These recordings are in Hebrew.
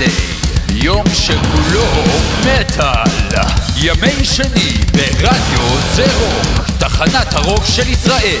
Monday, יום שכולו מטאל. ימי שני ברדיו זה רוק, תחנת הרוק של ישראל.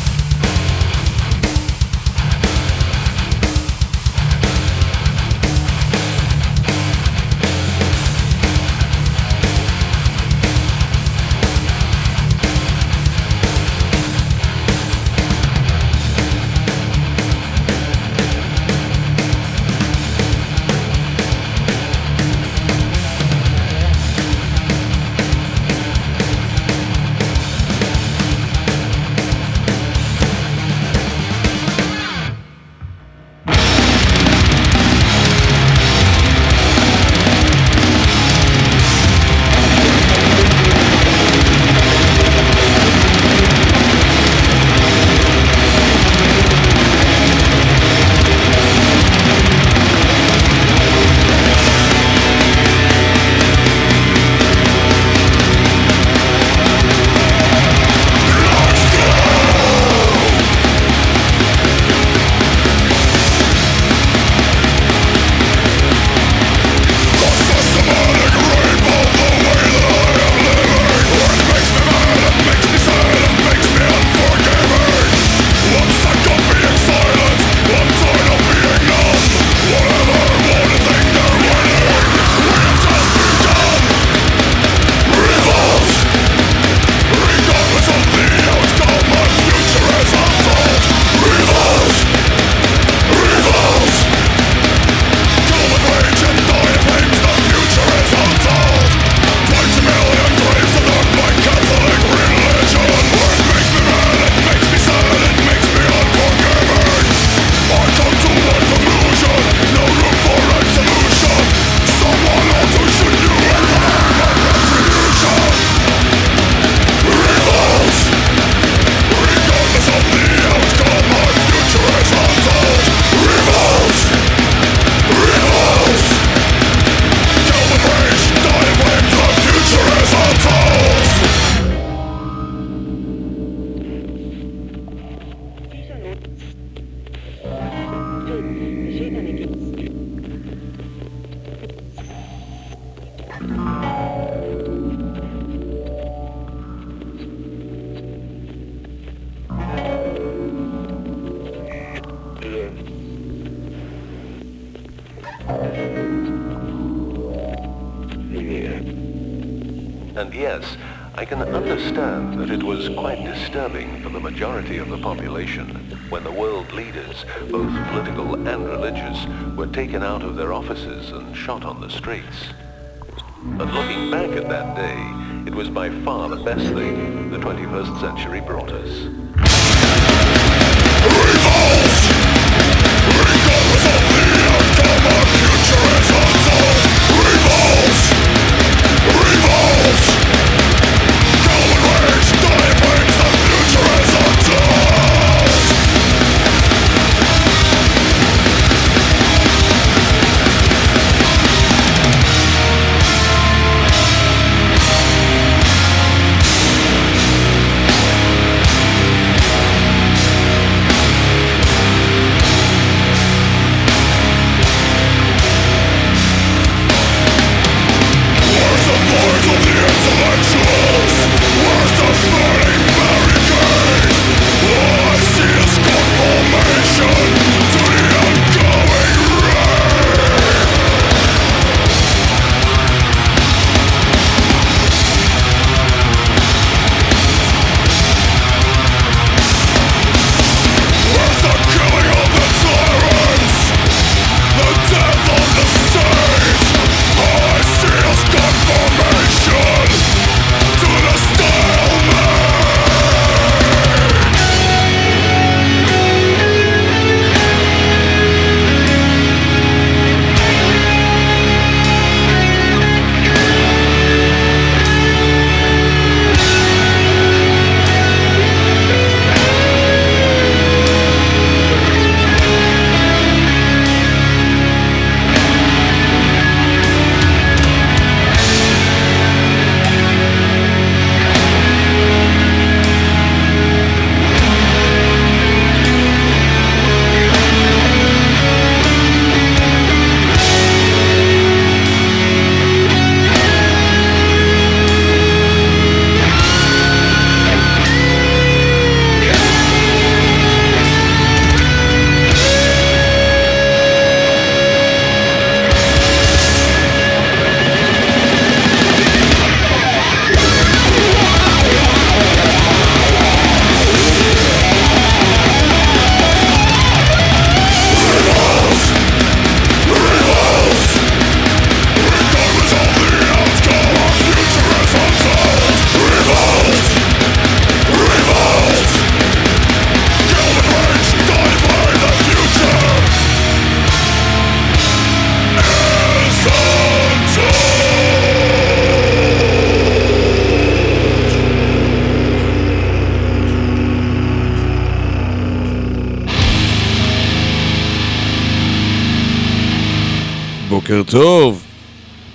טוב.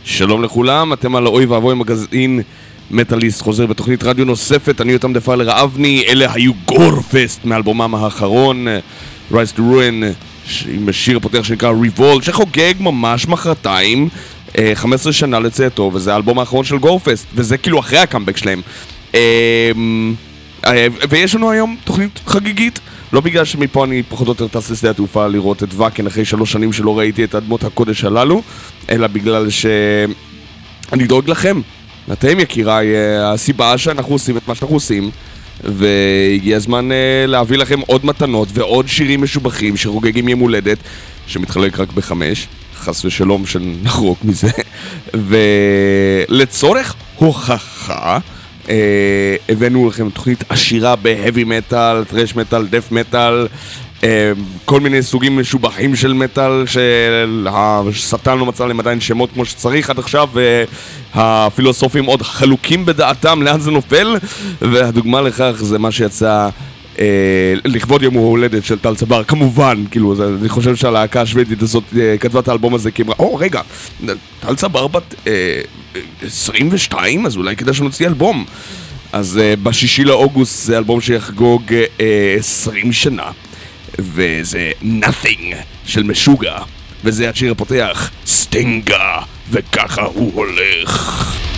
שלום לכולם, אתם על אוי ואבוי מגזין מטאליסט חוזר בתוכנית רדיו נוספת, אני יותם דפאלר אבני, אלה היו גורפסט מאלבומם האחרון, Rise to Ruin, עם השיר הפותח שנקרא Revolt, שחוגג ממש מחרתיים 15 אה, שנה לצאתו, וזה האלבום האחרון של גורפסט, וזה כאילו אחרי הקאמבק שלהם. אה, אה, ויש לנו היום תוכנית חגיגית. לא בגלל שמפה אני פחות או יותר טס לשדה התעופה לראות את ואקן אחרי שלוש שנים שלא ראיתי את אדמות הקודש הללו, אלא בגלל שאני דואג לכם. אתם יקיריי, אה, הסיבה שאנחנו עושים את מה שאנחנו עושים, והגיע הזמן uh, להביא לכם עוד מתנות ועוד שירים משובחים שחוגגים יום הולדת, שמתחלק רק בחמש, חס ושלום שנחרוק מזה, ולצורך הוכחה אה, הבאנו לכם תוכנית עשירה בהאבי מטאל, טרש מטאל, דף מטאל, אה, כל מיני סוגים משובחים של מטאל שהשטן לא מצא להם עדיין שמות כמו שצריך עד עכשיו והפילוסופים עוד חלוקים בדעתם לאן זה נופל והדוגמה לכך זה מה שיצא אה, לכבוד יום ההולדת של טל צבר, כמובן, כאילו, זה, אני חושב שהלהקה השוודית הזאת אה, כתבה את האלבום הזה כי אמרה, או, רגע, טל צבר בת אה, 22, אז אולי כדאי שנוציא אלבום. אז אה, בשישי לאוגוסט זה אלבום שיחגוג אה, 20 שנה, וזה Nothing של משוגע, וזה השיר הפותח, סטינגה, וככה הוא הולך.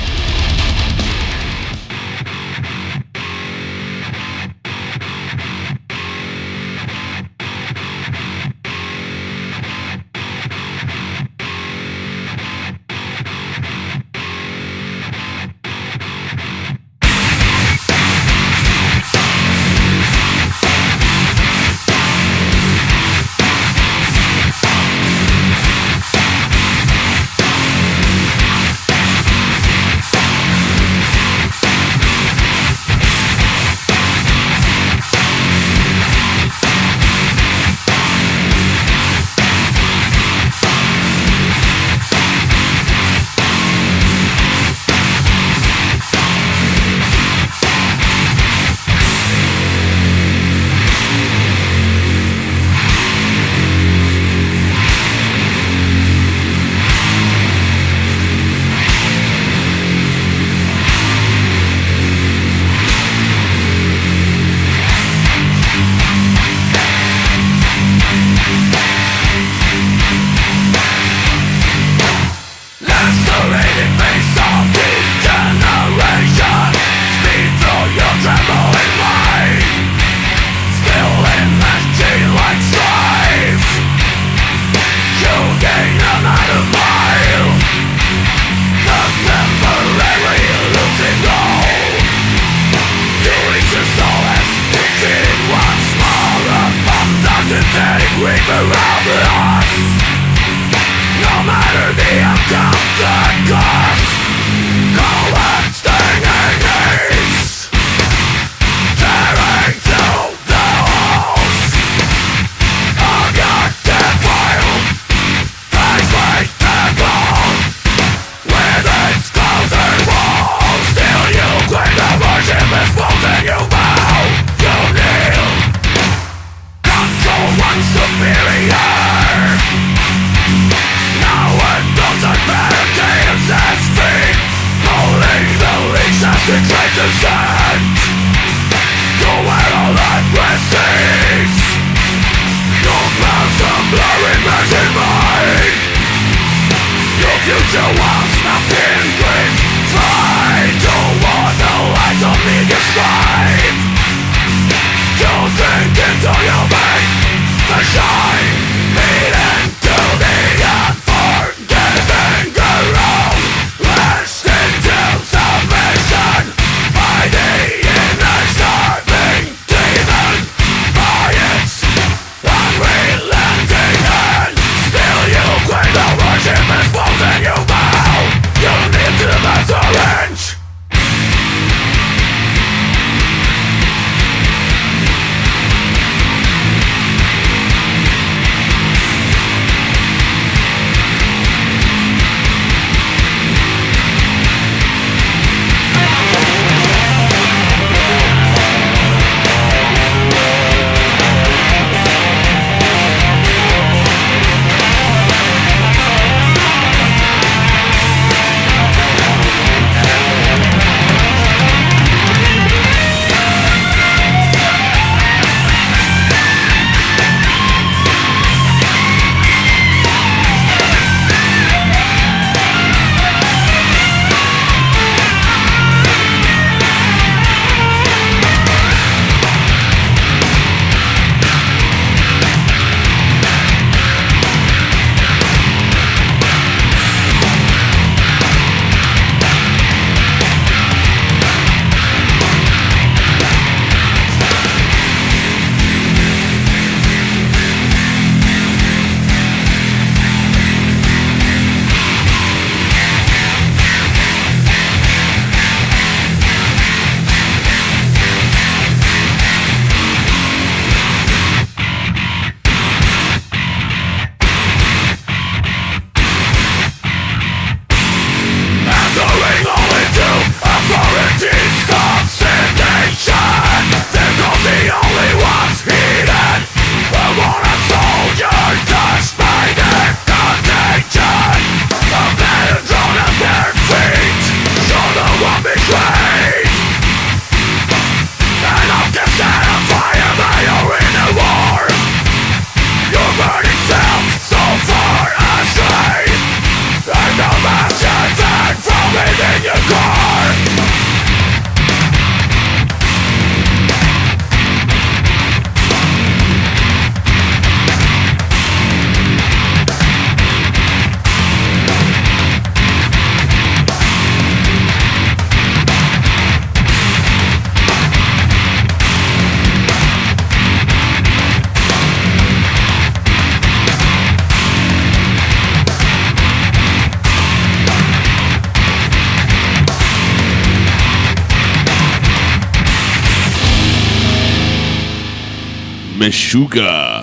משוגע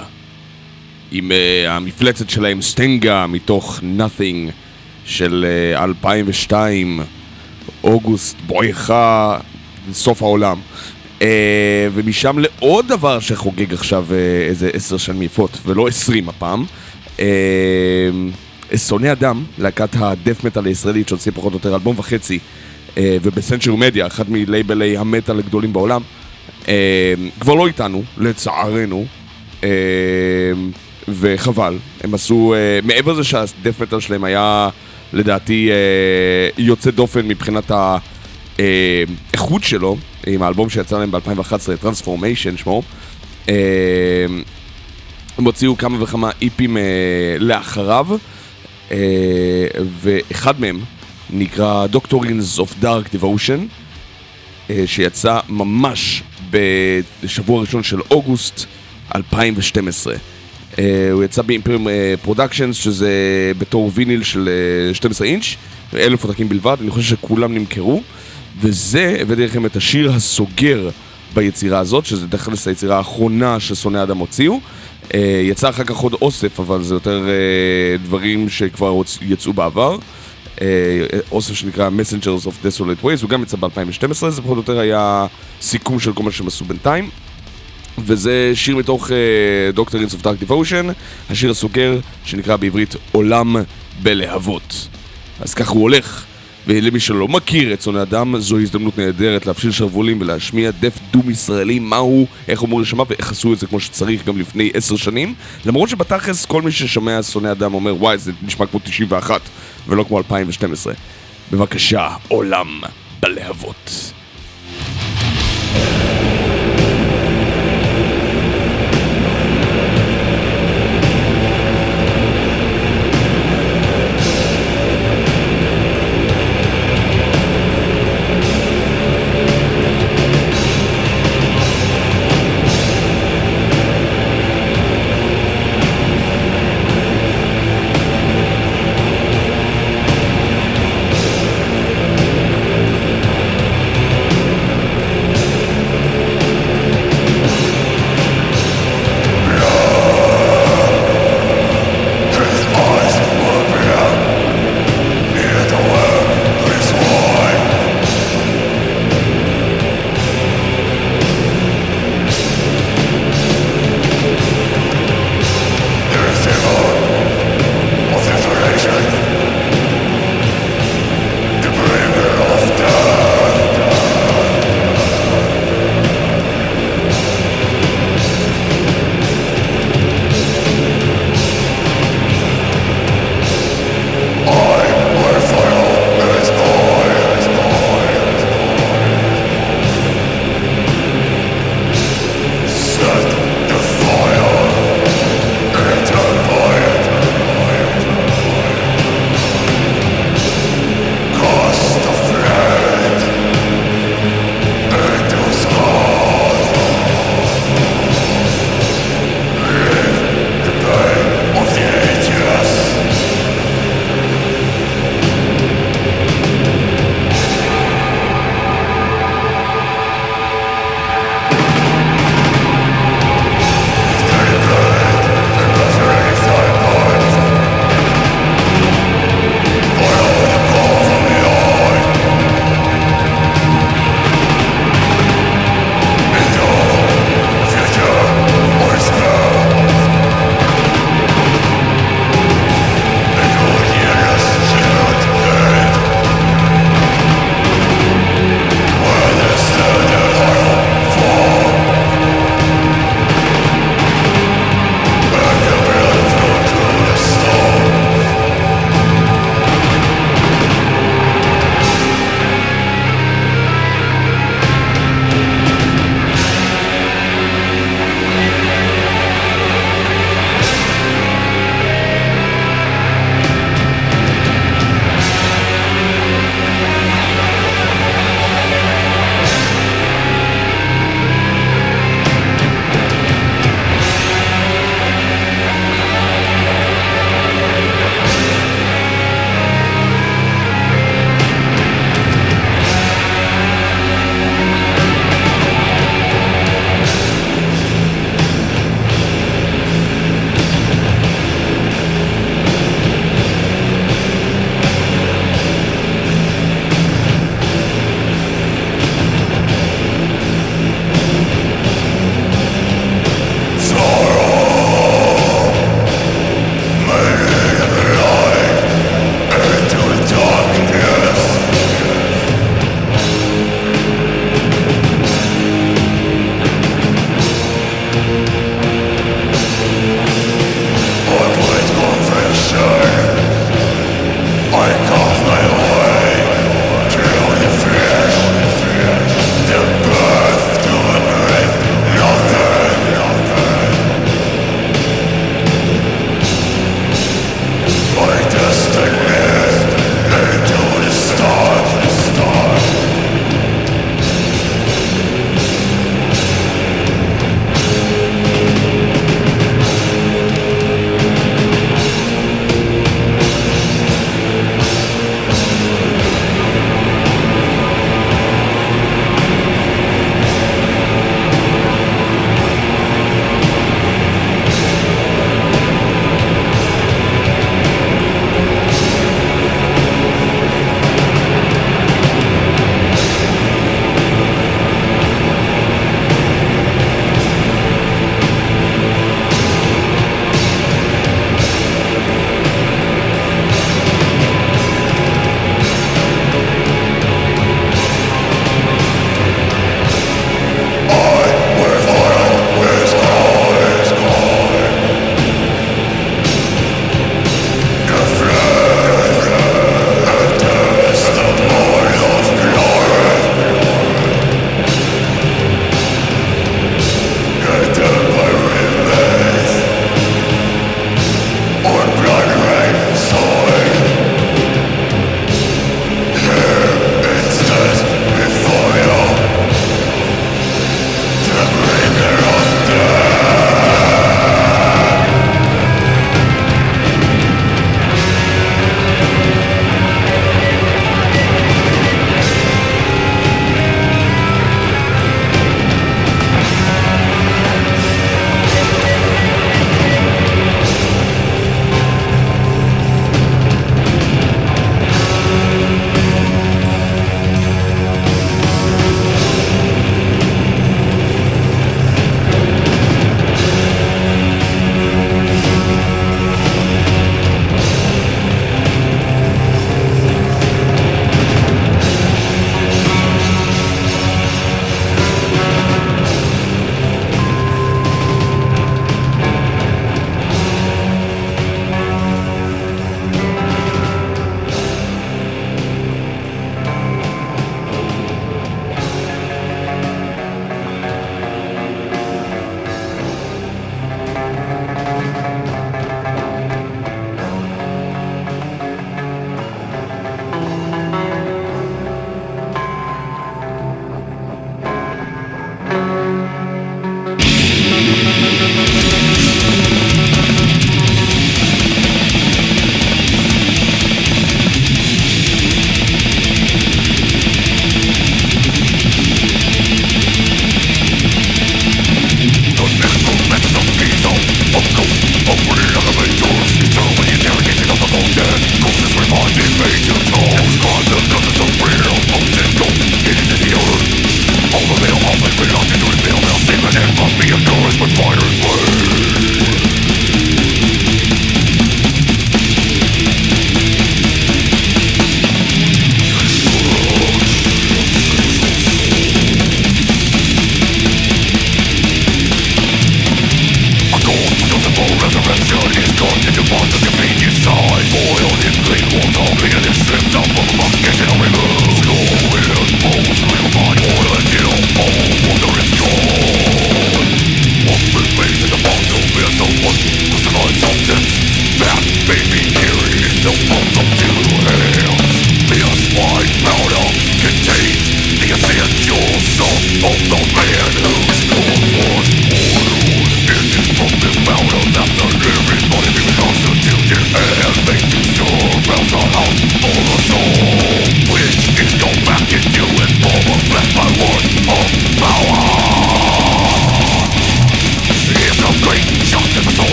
עם uh, המפלצת שלהם סטנגה מתוך Nothing של uh, 2002 אוגוסט בואכה סוף העולם. uh, ומשם לעוד דבר שחוגג עכשיו uh, איזה עשר שנים יפות ולא עשרים הפעם uh, שונא אדם, להקת הדף מטאל הישראלית שהוציא פחות או יותר אלבום וחצי אה, ובסנצ'ר מדיה, אחד מלייבלי המטאל הגדולים בעולם, אה, כבר לא איתנו, לצערנו, אה, וחבל. הם עשו, מעבר לזה שהדף מטאל שלהם היה לדעתי יוצא דופן מבחינת האיכות שלו, עם האלבום שיצא להם ב-2011, טרנספורמיישן שמו, הם הוציאו כמה וכמה איפים לאחריו. אה, ואחד מהם נקרא Doctorins of Dark Devotion, אה, שיצא ממש בשבוע הראשון של אוגוסט 2012. אה, הוא יצא ב Imperium Productions, שזה בתור ויניל של 12 אינץ', אלף עותקים בלבד, אני חושב שכולם נמכרו, וזה הבאתי לכם את השיר הסוגר ביצירה הזאת, שזה אגב היצירה האחרונה ששונאי אדם הוציאו. אה, יצא אחר כך עוד אוסף, אבל זה יותר אה, דברים שכבר יצאו בעבר. אה, אוסף שנקרא Messengers of Desolate Ways, הוא גם יצא ב-2012, זה פחות או יותר היה סיכום של כל מה שהם עשו בינתיים. וזה שיר מתוך דוקטור uh, of Dark Devotion, השיר הסוגר שנקרא בעברית עולם בלהבות. אז ככה הוא הולך. ולמי שלא מכיר את שונא אדם, זו הזדמנות נהדרת להפשיל שרוולים ולהשמיע דף דום ישראלי, מהו, איך אמור לשמע ואיך עשו את זה כמו שצריך גם לפני עשר שנים. למרות שבתכלס כל מי ששומע שונא אדם אומר, וואי, זה נשמע כמו 91 ולא כמו 2012. בבקשה, עולם בלהבות. עוד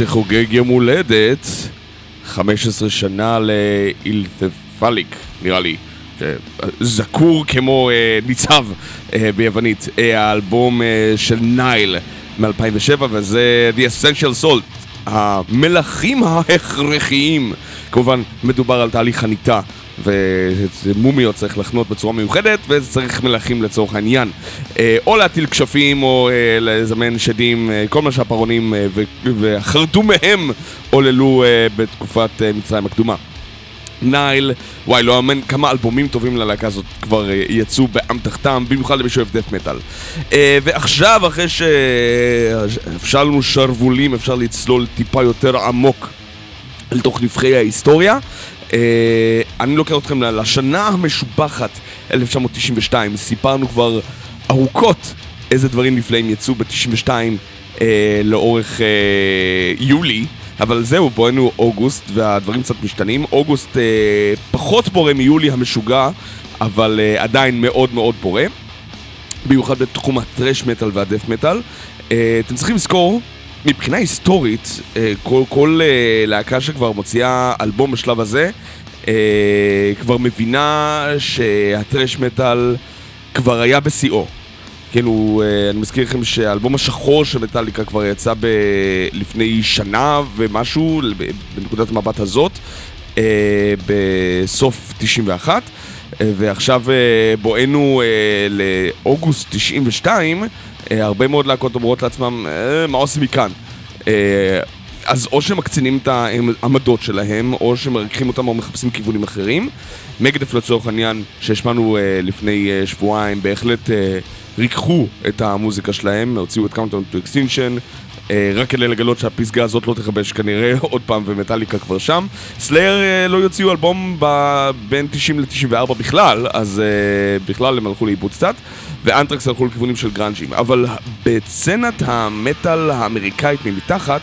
שחוגג יום הולדת 15 שנה לאילתפליק, נראה לי. זקור כמו אה, ניצב אה, ביוונית, אה, האלבום אה, של נייל מ-2007 וזה The Essential Salt, המלכים ההכרחיים. כמובן מדובר על תהליך חניתה ומומיות צריך לחנות בצורה מיוחדת וצריך מלכים לצורך העניין או להטיל כשפים או אה, לזמן שדים, אה, כל מה שהפרעונים וחרטו מהם עוללו בתקופת מצרים הקדומה נייל, וואי, לא אמן כמה אלבומים טובים ללהקה הזאת כבר יצאו באמתחתם, במיוחד למי שאוהב דף מטאל. ועכשיו, אחרי שאפשר לנו שרוולים, אפשר לצלול טיפה יותר עמוק לתוך נבחי ההיסטוריה. אה, אני לוקח אתכם לשנה המשובחת 1992, סיפרנו כבר ארוכות איזה דברים נפלאים יצאו ב-92 אה, לאורך אה, יולי. אבל זהו, בואנו אוגוסט והדברים קצת משתנים. אוגוסט אה, פחות פורה מיולי המשוגע, אבל אה, עדיין מאוד מאוד פורה. במיוחד בתחום הטרש מטאל והדף מטאל. אה, אתם צריכים לזכור מבחינה היסטורית, אה, כל, כל אה, להקה שכבר מוציאה אלבום בשלב הזה, אה, כבר מבינה שהטרש מטאל כבר היה בשיאו. כן, הוא, אני מזכיר לכם שהאלבום השחור של מטאליקה כבר יצא ב... לפני שנה ומשהו, בנקודת המבט הזאת, בסוף 91, ועכשיו בואנו לאוגוסט 92, הרבה מאוד להקות אומרות לעצמם, מה עושים מכאן? אז או שמקצינים את העמדות שלהם, או שמרככים אותם או מחפשים כיוונים אחרים. Megadeth לצורך העניין, שהשמענו לפני שבועיים, בהחלט ריככו את המוזיקה שלהם, הוציאו את to Extinction, uh, רק כדי לגלות שהפסגה הזאת לא תכבש כנראה עוד פעם ומטאליקה כבר שם. Slayer uh, לא יוציאו אלבום בין 90 ל-94 בכלל, אז uh, בכלל הם הלכו לאיבוד קצת, ואנטרקס הלכו לכיוונים של גראנג'ים. אבל בסצנת המטאל האמריקאית ממתחת,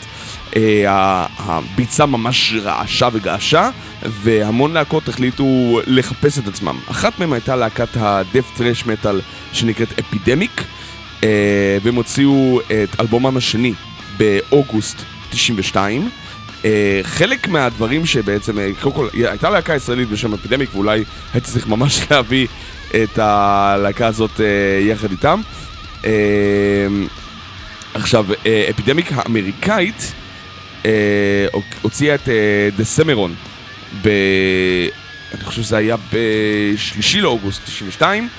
אה, הביצה ממש רעשה וגעשה, והמון להקות החליטו לחפש את עצמם. אחת מהן הייתה להקת הדף טרש מטאל שנקראת אפידמיק, אה, והם הוציאו את אלבומם השני באוגוסט 92. אה, חלק מהדברים שבעצם, קודם כל, הייתה להקה ישראלית בשם אפידמיק, ואולי הייתי צריך ממש להביא את הלהקה הזאת יחד איתם. עכשיו, Epidemic האמריקאית אה, הוציאה את Decameron אה, ב... אני חושב שזה היה בשלישי לאוגוסט 92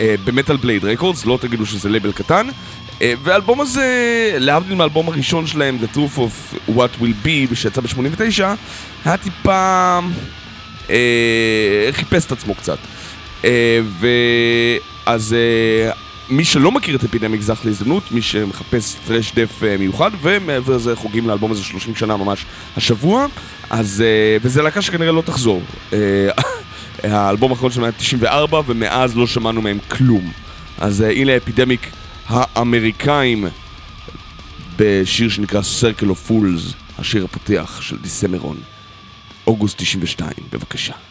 אה, ב Metal Blade Records, לא תגידו שזה לייבל קטן והאלבום הזה, להבדיל מהאלבום הראשון שלהם, The Truth of What Will Be, שיצא ב-89 היה טיפה... אה, חיפש את עצמו קצת אה, ואז אה, מי שלא מכיר את אפידמיק זך להזדמנות, מי שמחפש פרש דף אה, מיוחד, ומעבר לזה חוגגים לאלבום הזה 30 שנה ממש השבוע, אז, אה, וזה להקה שכנראה לא תחזור. אה, האלבום האחרון שלהם היה 94, ומאז לא שמענו מהם כלום. אז הנה אפידמיק האמריקאים בשיר שנקרא Circle of Fools, השיר הפותח של דיסמרון, אוגוסט 92, בבקשה.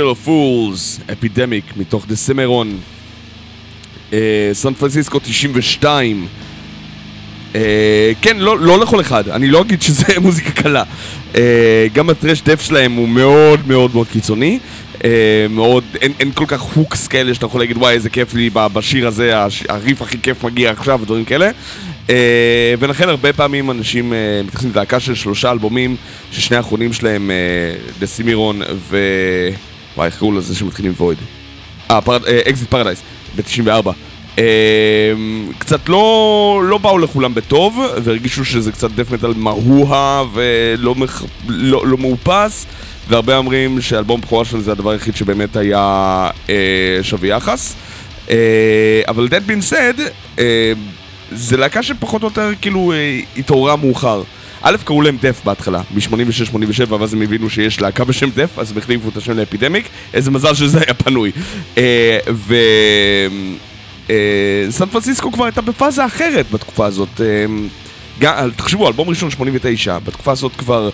Circle of Fools, אפידמיק, מתוך דסמרון, סן פרנסיסקו 92. אה, כן, לא, לא לכל אחד, אני לא אגיד שזה מוזיקה קלה. אה, גם הטרש דף שלהם הוא מאוד מאוד מאוד קיצוני. אה, מאוד, אין, אין כל כך הוקס כאלה שאתה יכול להגיד וואי איזה כיף לי בשיר הזה, הש, הריף הכי כיף מגיע עכשיו ודברים כאלה. אה, ולכן הרבה פעמים אנשים אה, מתייחסים ללהקה של שלושה אלבומים ששני האחרונים שלהם, אה, Decameron ו... וואי, איך קראו לזה שמתחילים וויד? אה, Exit Paradise, ב-94. קצת לא, לא באו לכולם בטוב, והרגישו שזה קצת death metal מרוה ולא מח... לא, לא מאופס, והרבה אומרים שאלבום בכורה שלו זה הדבר היחיד שבאמת היה אה, שווה יחס. אה, אבל That being said, אה, זה להקה שפחות או יותר כאילו אה, התעוררה מאוחר. א', קראו להם דף בהתחלה, ב-86-87, ואז הם הבינו שיש להקה בשם דף, אז הם החליפו את השם לאפידמיק, איזה מזל שזה היה פנוי. אה, ו... אה, סן פרנסיסקו כבר הייתה בפאזה אחרת בתקופה הזאת. אה, גם, תחשבו, אלבום ראשון 89, בתקופה הזאת כבר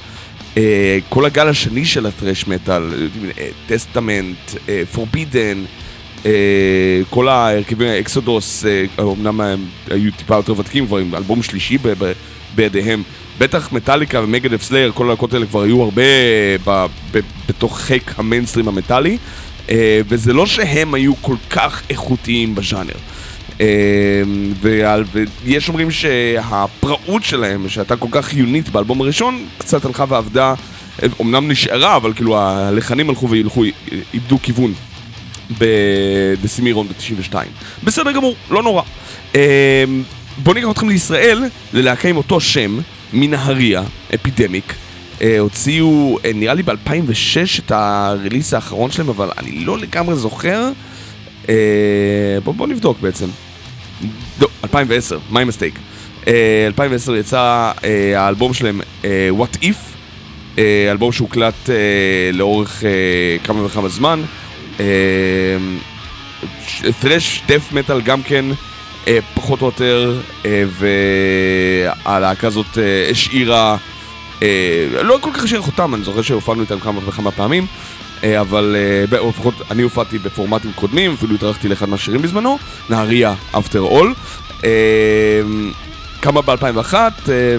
אה, כל הגל השני של הטרש מטאל, טסטמנט, פורבידן, כל ההרכבים, אקסודוס, אמנם הם היו טיפה יותר ותיקים כבר עם אלבום שלישי בידיהם. בטח Metallica ו Megadeth Slayer, כל הלהקות האלה כבר היו הרבה ב, ב, בתוך חיק המיינסטרים המטאלי. אה, וזה לא שהם היו כל כך איכותיים בז'אנר. אה, ויש אומרים שהפראות שלהם, שהייתה כל כך חיונית באלבום הראשון, קצת הלכה ואבדה, אמנם נשארה, אבל כאילו הלחנים הלכו וילכו, איבדו כיוון בדסימירון ב-92. בסדר גמור, לא נורא. אה, בואו ניקח אתכם לישראל, ללהקה עם אותו שם, מנהריה, אפידמיק. אה, הוציאו, אה, נראה לי ב-2006 את הריליס האחרון שלהם, אבל אני לא לגמרי זוכר. אה, בואו בוא נבדוק בעצם. לא, 2010, my mistake. 2010 יצא האלבום שלהם, What If, אלבום שהוקלט לאורך כמה וכמה זמן. thrash death metal גם כן, פחות או יותר, אה, והלהקה הזאת אה, השאירה, אה, לא כל כך השאירה חותם, אני זוכר שהופענו איתם כמה וכמה פעמים. אה, אבל לפחות אני הופעתי בפורמטים קודמים, אפילו התארחתי לאחד מהשירים בזמנו, נהריה All. אה, קמה ב-2001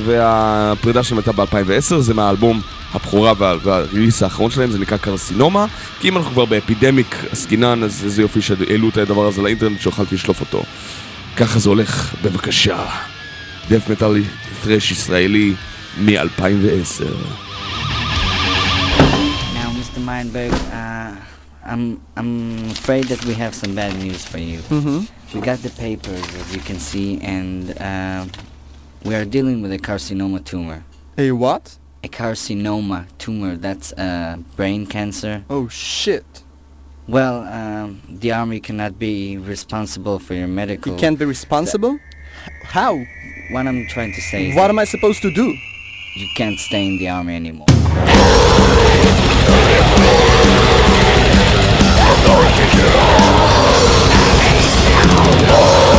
והפרידה שלהם הייתה ב-2010, זה מהאלבום הבכורה וה- והריליס האחרון שלהם, זה נקרא קרסינומה. כי אם אנחנו כבר באפידמיק עסקינן, אז איזה יופי שהעלו את הדבר הזה לאינטרנט שיכולתי לשלוף אותו. ככה זה הולך, בבקשה. דף מטאלי, טרש ישראלי מ-2010. Now, Mr. Meinberg, uh, I'm I'm afraid that we have some bad news for you. Mm-hmm. We got the papers, as you can see, and uh, we are dealing with a carcinoma tumor. A what? A carcinoma tumor. That's uh, brain cancer. Oh shit. Well, um, the army cannot be responsible for your medical. You can't be responsible? How? What I'm trying to say What am I supposed to do? You can't stay in the army anymore. Authority here!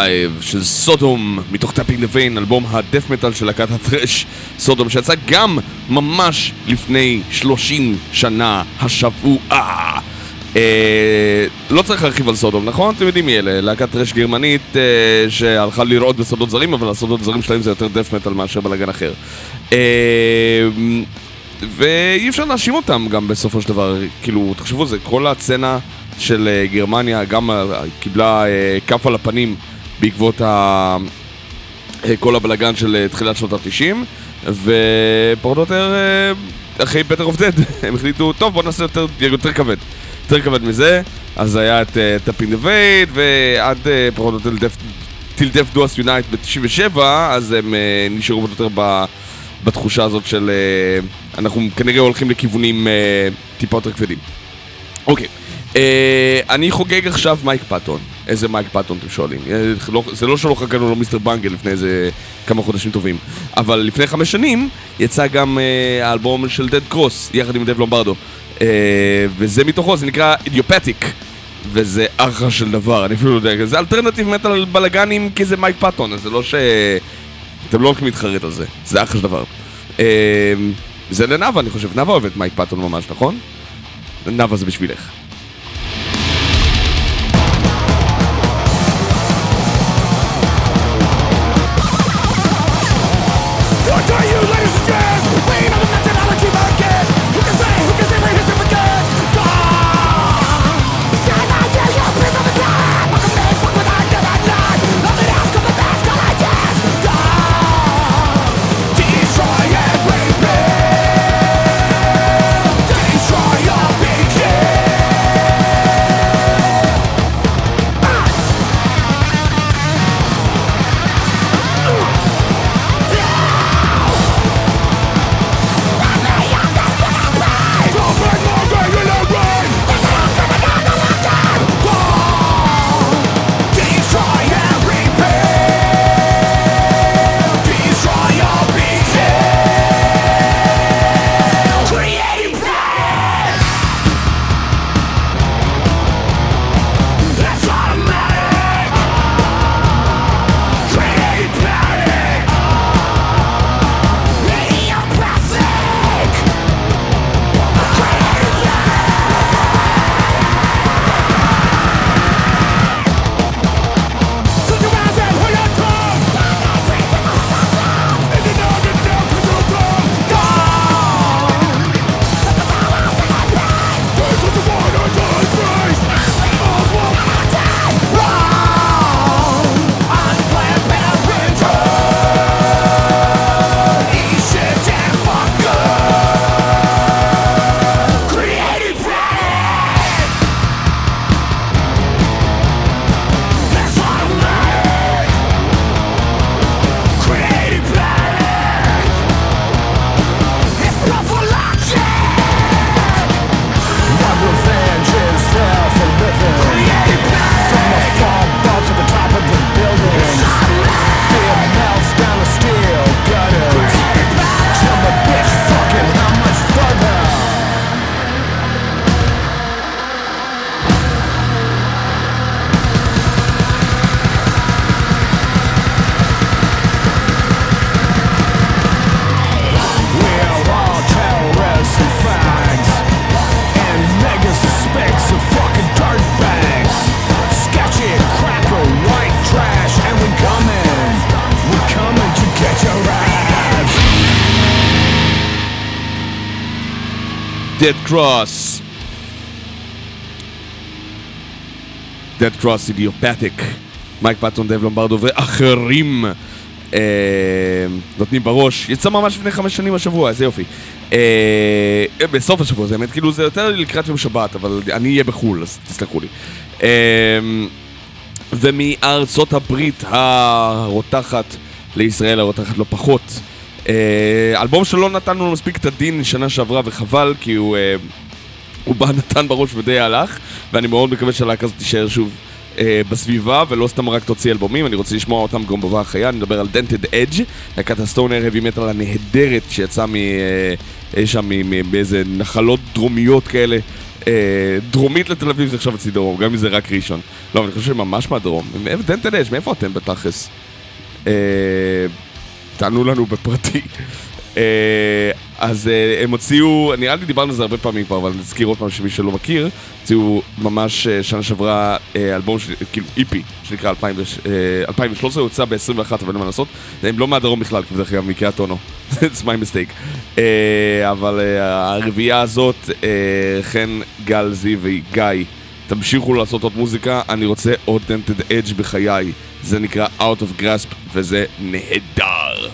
Alive של Sodom מתוך Tapping the Vein, אלבום ה death metal של להקת ה thrash Sodom שיצא גם ממש לפני 30 שנה השבוע. אה, לא צריך להרחיב על Sodom, נכון? אתם יודעים מי אלה, להקת thrash גרמנית אה, שהלכה לרעות בשדות זרים, אבל השדות זרים שלהם זה יותר death metal מאשר בלאגן אחר. אה, ואי אפשר להאשים אותם גם בסופו של דבר, כאילו, תחשבו, זה כל הסצנה של אה, גרמניה גם קיבלה אה, כף על הפנים בעקבות ה... אה, כל הבלגן של אה, תחילת שנות ה-90 ופחות או יותר אה, אחרי Better Off Dead הם החליטו, טוב בוא נעשה יותר, יותר כבד יותר כבד מזה אז היה את Tapping the Vein ועד אה, פחות או יותר 'Til Death Do Us Unite ב-97 אז הם אה, נשארו יותר ב... בתחושה הזאת של אה, אנחנו כנראה הולכים לכיוונים אה, טיפה יותר כבדים. אוקיי, אה, אני חוגג עכשיו מייק פאטון. איזה מייק פאטון אתם שואלים? אה, לא- זה לא שלא חגגנו לו Mr. Bungle לפני איזה כמה חודשים טובים. אבל לפני חמש שנים יצא גם אה, האלבום של Dead Cross, יחד עם דייב לומברדו. אה, וזה מתוכו, זה נקרא Idiopathic. וזה אחלה של דבר, אני אפילו לא יודע, זה alternative metal בלאגנים כי זה מייק פאטון, אז זה לא ש... אתם לא הולכים להתחרט על זה, זה אחלה של דבר. זה לנאווה, אני חושב, נאווה אוהבת מייק פאטון ממש, נכון? נאווה זה בשבילך. Dead Cross. Dead Cross אידיופתיק. מייק פטון, דב לומברדו ואחרים אה, נותנים בראש. יצא ממש לפני חמש שנים השבוע, איזה יופי. אה, בסוף השבוע, זה באמת, כאילו זה יותר לקראת יום שבת, אבל אני אהיה בחו"ל, אז תסלחו לי. אה, ומארצות הברית הרותחת לישראל הרותחת לא פחות. אה, אלבום שלא נתנו מספיק את הדין שנה שעברה וחבל כי הוא, אה, הוא בא נתן בראש ודי הלך ואני מאוד מקווה שהלהקה הזאת תישאר שוב אה, בסביבה ולא סתם רק תוציא אלבומים, אני רוצה לשמוע אותם גם בבוא החיה, אני מדבר על דנטד אדג', להקת הסטונר heavy metal הנהדרת שיצאה מ... אה, שם מ- מ- באיזה נחלות דרומיות כאלה אה, דרומית לתל אביב זה עכשיו אצלי דרום, גם אם זה רק ראשון. לא, אני חושב שממש מהדרום. דנטד אדג', מאיפה אתם בתכלס? אה, תענו לנו בפרטי. אה, אז אה, הם הוציאו, נראה לי דיברנו על זה הרבה פעמים כבר, אבל נזכיר עוד פעם שמי שלא מכיר, הוציאו ממש אה, שנה שעברה אלבום, של- כאילו איפי, שנקרא 2000 אה, 2013, הוא יוצא ב-21, אבל אין מה לעשות. הם לא מהדרום בכלל, כי בדרך כלל מקריית אונו. It's my mistake. אבל הרביעייה הזאת, חן, גל, זיו וגיא, תמשיכו לעשות עוד מוזיקה, אני רוצה עוד דנטד אדג' בחיי. זה נקרא Out of Grasp, וזה נהדר.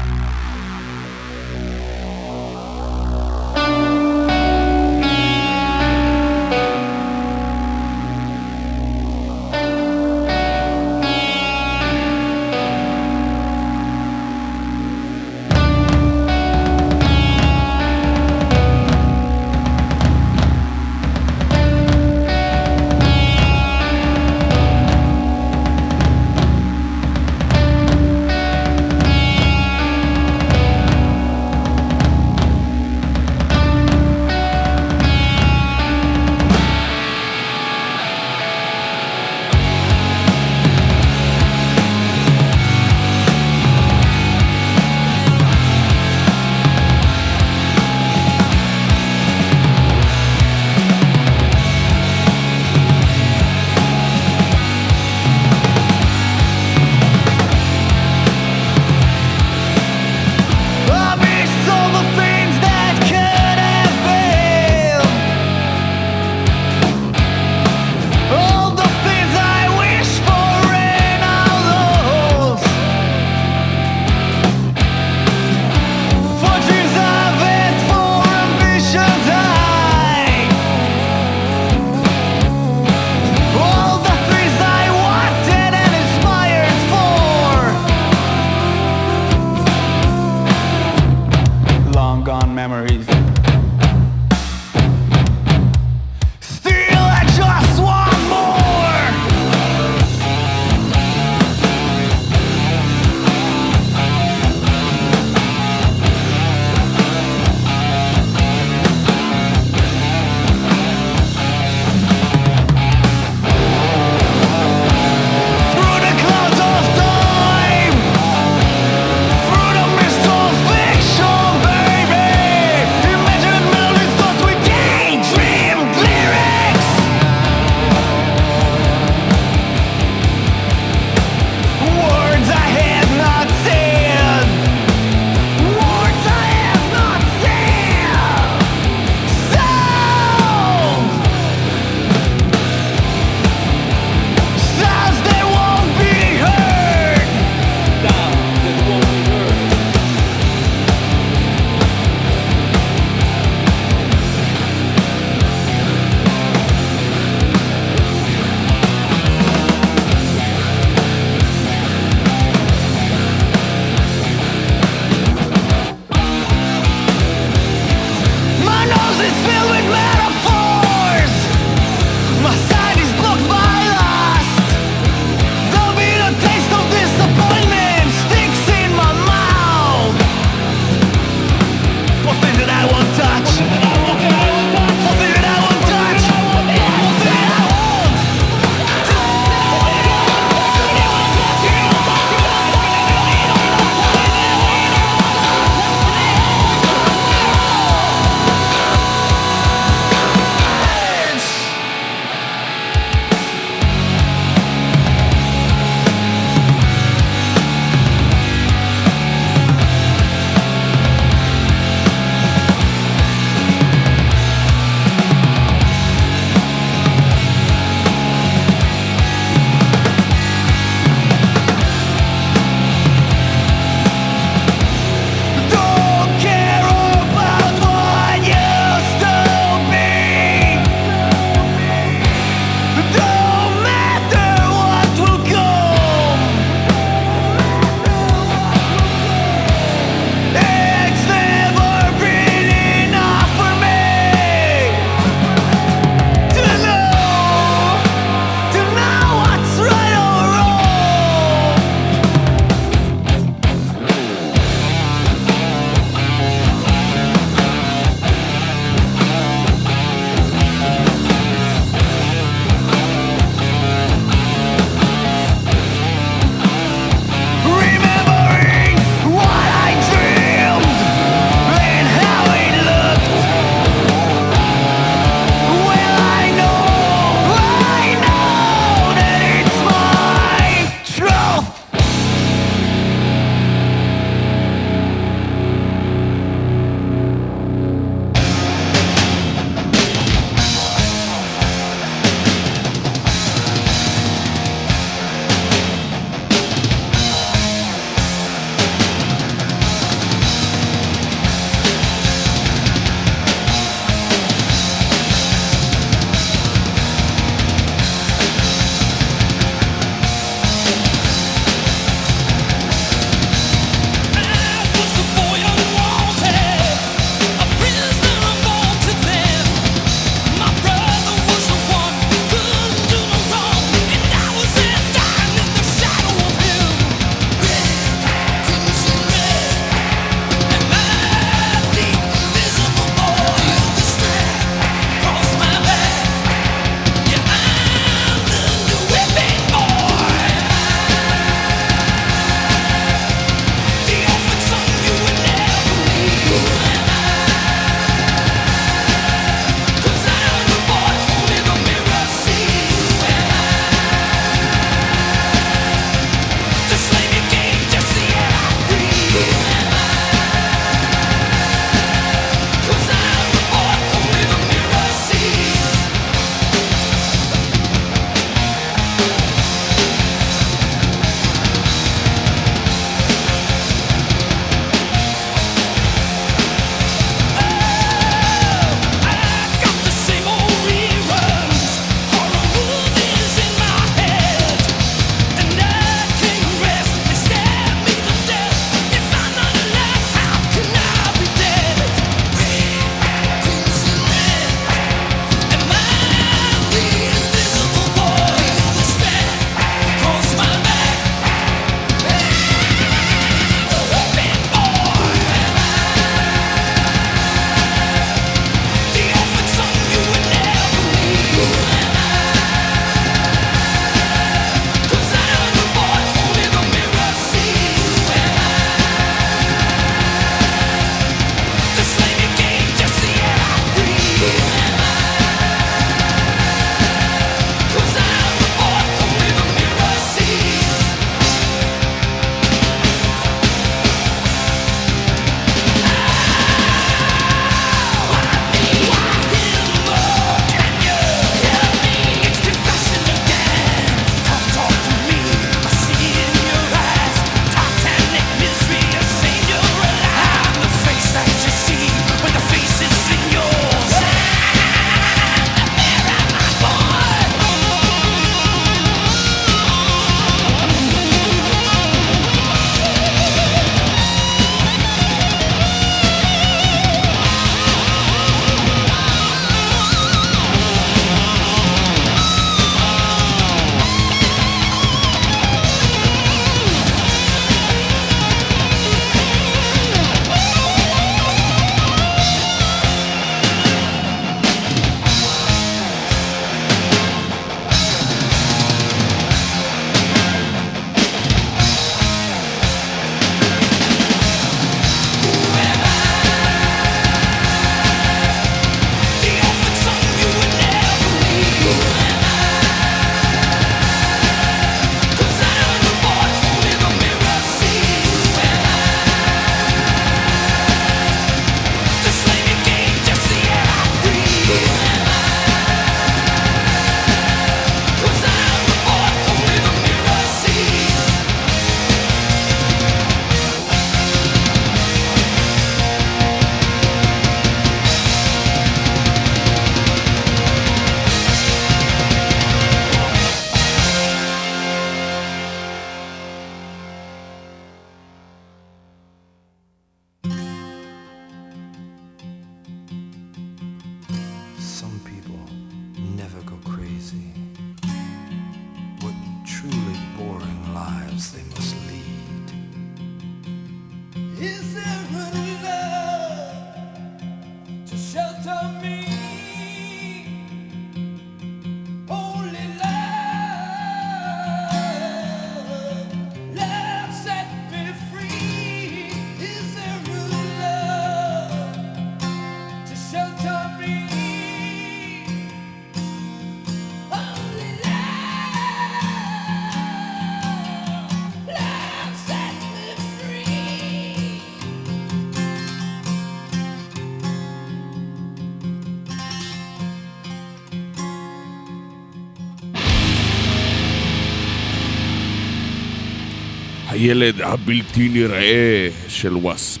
הילד הבלתי נראה של וואספ.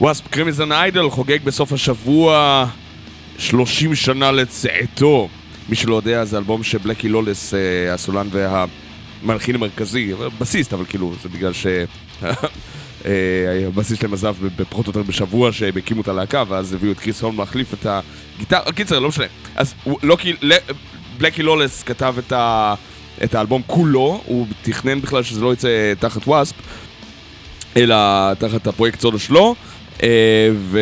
וואספ קרימזון איידל חוגג בסוף השבוע 30 שנה לצאתו. מי שלא יודע, זה אלבום שבלקי לולס, אה, הסולן והמלחין המרכזי, בסיסט, אבל כאילו, זה בגלל ש... אה, הבסיסט שלהם עזב בפחות או יותר בשבוע שהם הקימו את הלהקה, ואז הביאו את קריס הולם להחליף את הגיטרה. קיצר, לא משנה. אז בלקי לולס כתב את, ה, את האלבום כולו, הוא תכנן בכלל שזה לא יצא תחת W.A.S.P., אלא תחת הפרויקט סולו שלו, אה, ו...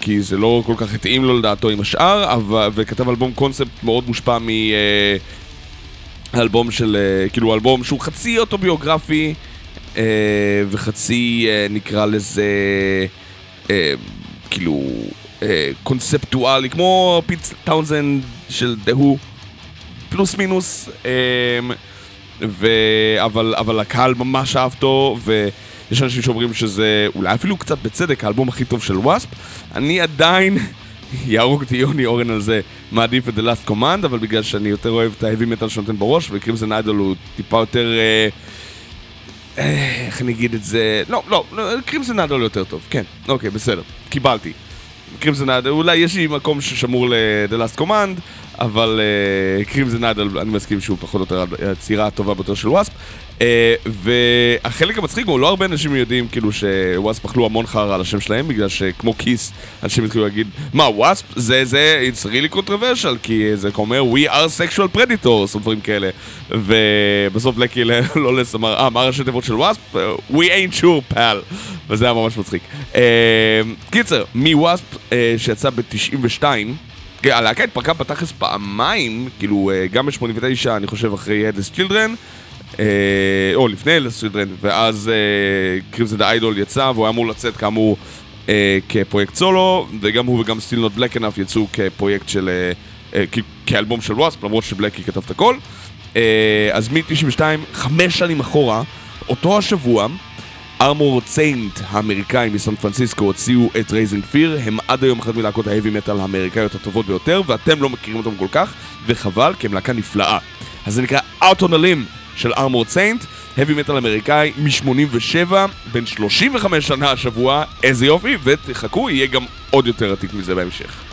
כי זה לא כל כך התאים לו לדעתו עם השאר. וכתב אלבום קונספט מאוד מושפע מ... אה, של, אה, כאילו אלבום שהוא חצי אוטוביוגרפי וחצי נקרא לזה כאילו קונספטואלי, כמו Pete Townshend של דהו, פלוס מינוס, אה, ו... אבל, אבל הקהל ממש אהב אותו, ויש אנשים שאומרים שזה אולי אפילו קצת בצדק האלבום הכי טוב של וואספ. אני עדיין, יהרוג אותי יוני אורן על זה, מעדיף את The Last Command, אבל בגלל שאני יותר אוהב את ההאבי מטאל שנותן בראש, וקרימזן איידול הוא טיפה יותר... אה, איך אני אגיד את זה? לא, לא, לא, קרימזן איידול יותר טוב, כן, אוקיי, בסדר, קיבלתי. קרימזן איידול, אולי יש לי מקום ששמור ל-The Last Command, אבל קרימזן איידול, אני מסכים שהוא פחות או יותר היצירה הטובה ביותר של וואספ. Uh, והחלק המצחיק הוא, לא הרבה אנשים יודעים כאילו שוואספ אכלו המון חרא על השם שלהם, בגלל שכמו כיס, אנשים התחילו להגיד, מה וואספ? זה, זה, it's really controversial, כי זה אומר We are sexual predators, או דברים כאלה. ובסוף בלקי לולס אמר, אה, מה ראשי תיבות של וואספ? We ain't sure, pal. וזה היה ממש מצחיק. Uh, קיצר, מוואספ, שיצא ב-92, כן, הלהקה התפרקה בתכלס פעמיים, כאילו, אה, גם ב-89, אני חושב, אחרי Headless Children, אה, או לפני Headless Children, ואז קרימזד האיידול יצא, והוא היה אמור לצאת כאמור אה, כפרויקט סולו, וגם הוא וגם Still Not Black Enough יצאו כפרויקט של, אה, אה, כאלבום של וואספ, למרות שבלקי כתב את הכל. אה, אז מ-92, חמש שנים אחורה, אותו השבוע, Armored Saint האמריקאים מסן פרנסיסקו הוציאו את Raising Fear, הם עד היום אחת מלהקות ההאבי מטאל האמריקאיות הטובות ביותר, ואתם לא מכירים אותם כל כך, וחבל, כי הם להקה נפלאה. אז זה נקרא Out on a Limb של Armored Saint, האבי מטאל אמריקאי מ-87, בן 35 שנה השבוע, איזה יופי, ותחכו, יהיה גם עוד יותר עתיק מזה בהמשך.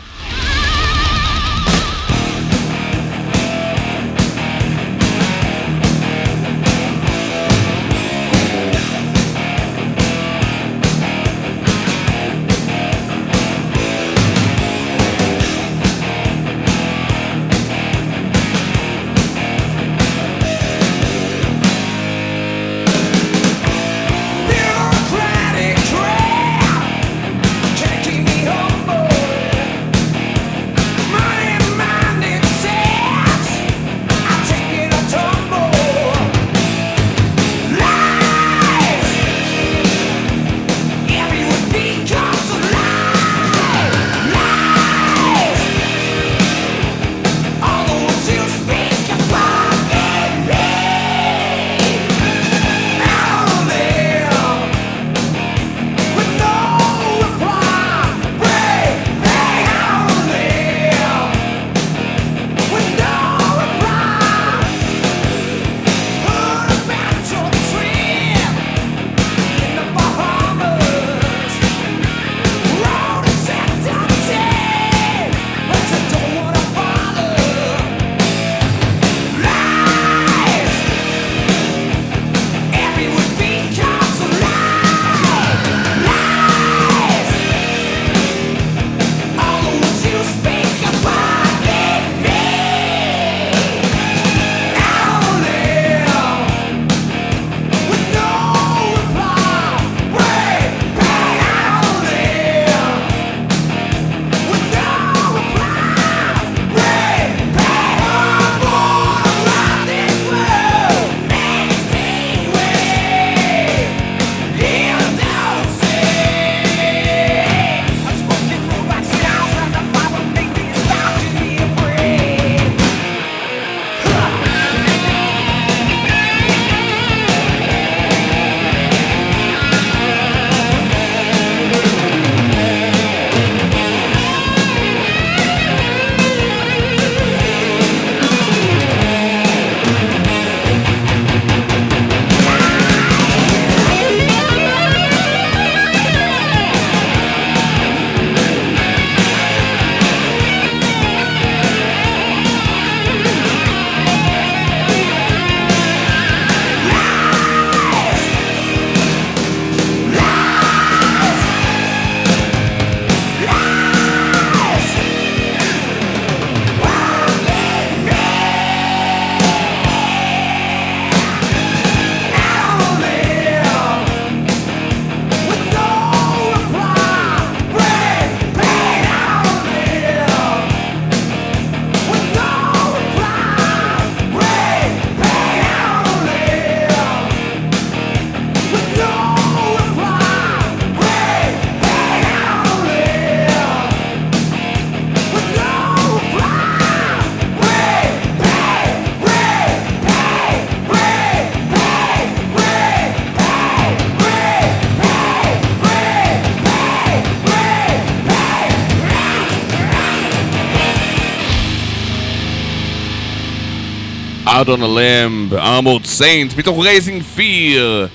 Out on a Limb, Armored Saint, מתוך Raising Fear.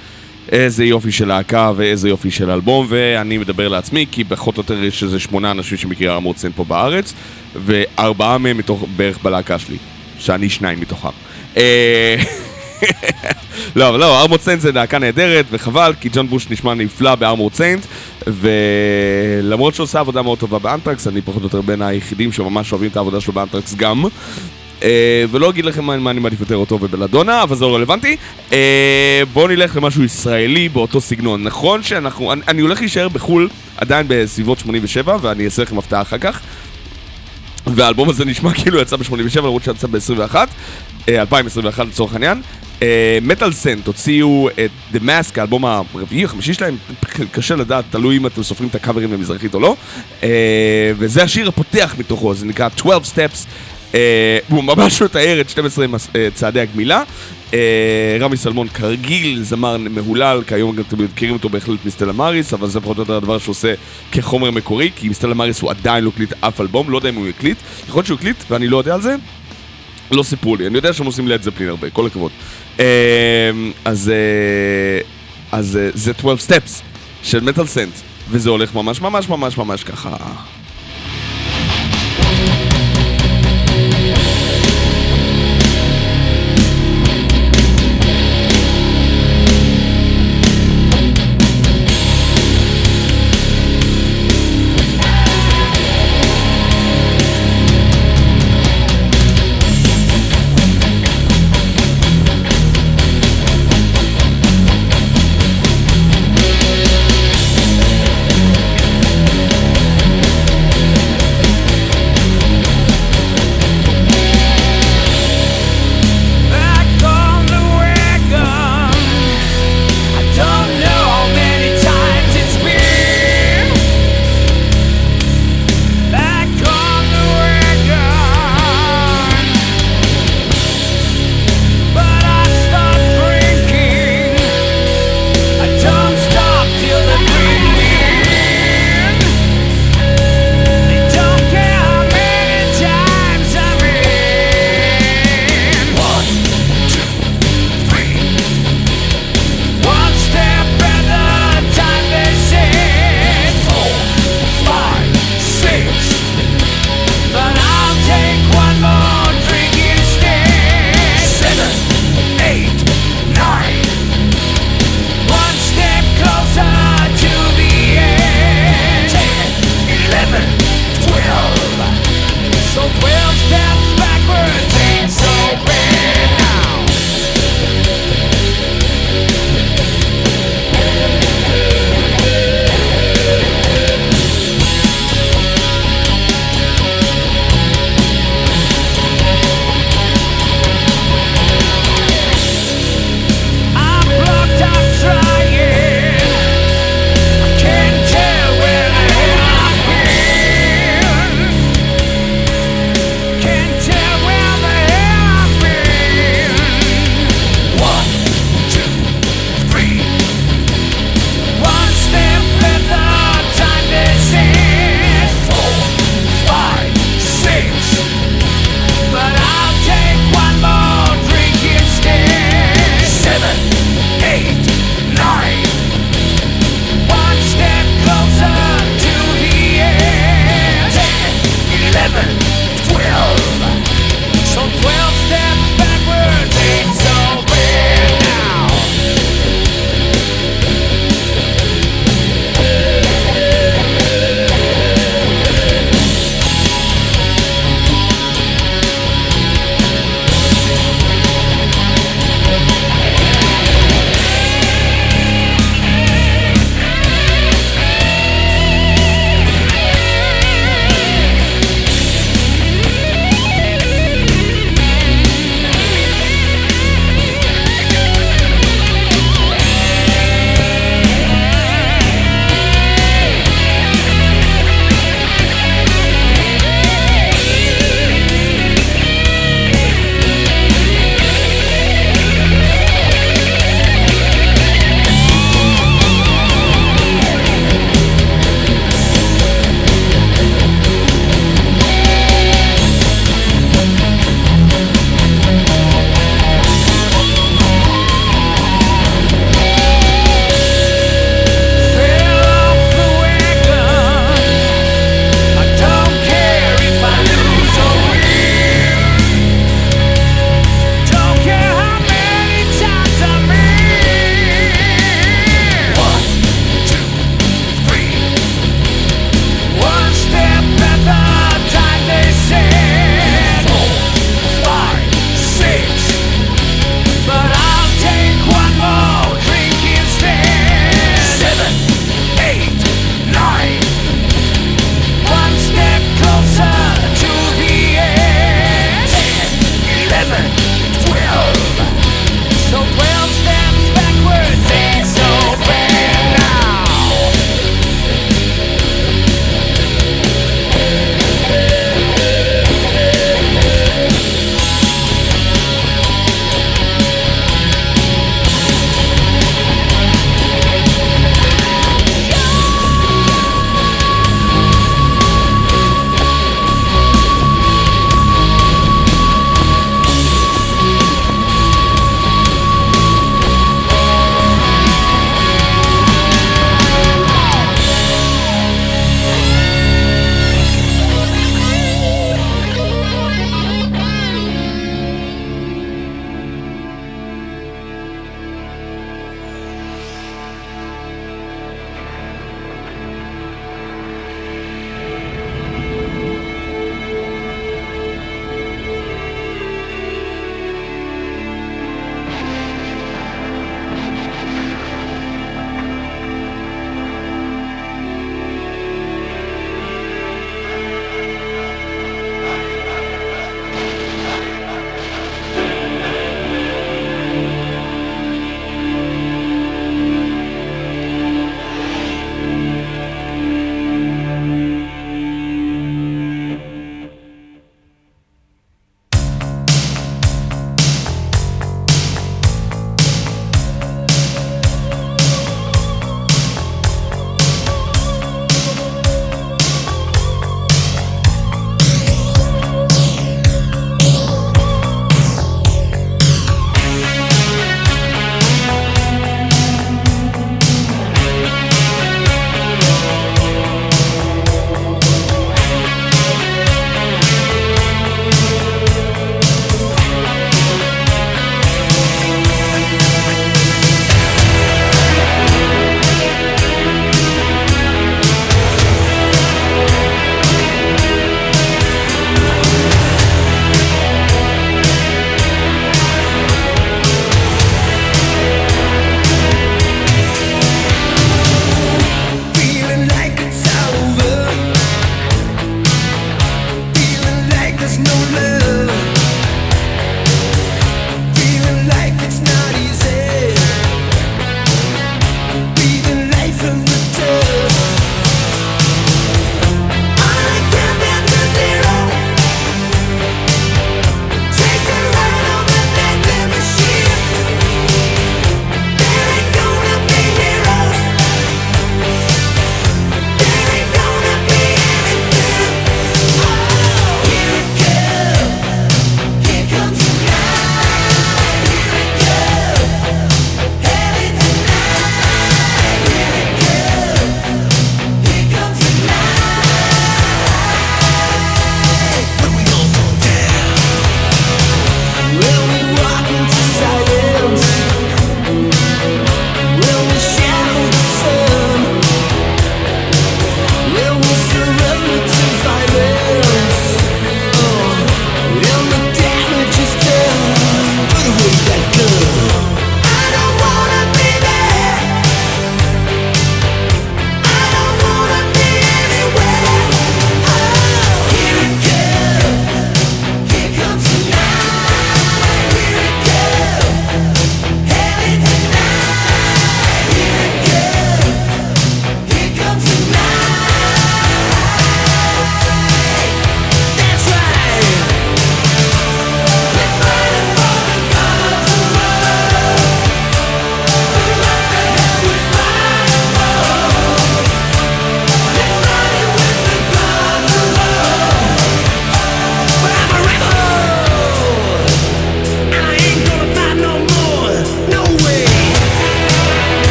איזה יופי של להקה ואיזה יופי של אלבום, ואני מדבר לעצמי, כי פחות או יותר יש איזה שמונה אנשים שמכירים Armored Saint פה בארץ, וארבעה מהם מתוך, בערך בלהקה שלי, שאני שניים מתוכם. אה, לא, אבל לא, Armored Saint זה להקה נהדרת, וחבל, כי ג'ון בוש נשמע נפלא ב Armored Saint, ולמרות שהוא עושה עבודה מאוד טובה באנטרקס, אני פחות או יותר בין היחידים שממש אוהבים את העבודה שלו באנטרקס גם. אה, ולא אגיד לכם מה, מה אני מעדיף יותר אותו ובלדונה, אבל זה לא רלוונטי. אה, בואו נלך למשהו ישראלי באותו סגנון. נכון שאנחנו, אני, אני הולך להישאר בחו"ל עדיין בסביבות 87, ואני אעשה לכם הפתעה אחר כך. והאלבום הזה נשמע כאילו יצא ב-87 למרות שיצא ב-21, 2021 לצורך העניין. מטאל סנט הוציאו את The Mask, האלבום הרביעי, החמישי שלהם, קשה לדעת, תלוי אם אתם סופרים את הקאברים במזרחית או לא. אה, וזה השיר הפותח מתוכו, זה נקרא 12 Steps. אה, הוא ממש מתאר את 12 מס- אה, צעדי הגמילה. אה, רמי סלמון כרגיל זמר מהולל, כי היום אתם מכירים אותו בהחלט מסטלה מאריס, אבל זה פחות או יותר הדבר שהוא עושה כחומר מקורי, כי מסטלה מאריס הוא עדיין לא הקליט אף אלבום, לא יודע אם הוא הקליט, יכול להיות שהוא הקליט ואני לא יודע על זה, לא סיפרו לי, אני יודע שהם עושים לד זפלין הרבה, כל הכבוד. אה, אז, אה, אה, זה 12 Steps של מטאל סנט, וזה הולך ממש ממש ממש ממש ככה.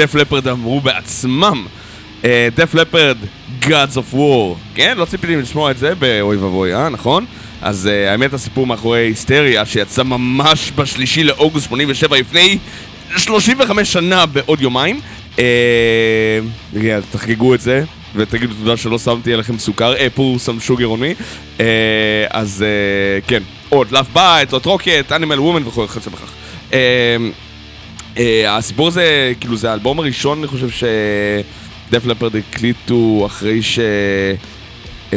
ש Def Leppard אמרו בעצמם. Def Leppard, Gods of War. כן, לא ציפיתי לשמוע את זה באוי ואבוי, אה, נכון? אז אה, האמת הסיפור מאחורי Hysteria שיצא ממש בשלישי לאוגוסט 87 לפני 35 שנה בעוד יומיים. אה, תחגגו את זה ותגידו תודה שלא שמתי עליכם סוכר, אה, Pour Some Sugar on Me. אז אה, כן, עוד Love Bites, עוד Rocket, Animal ו Women וכו' וכיוצא בכך. הסיפור הזה, כאילו זה האלבום הראשון, אני חושב ש Def Leppard הקליטו אחרי ש... אה,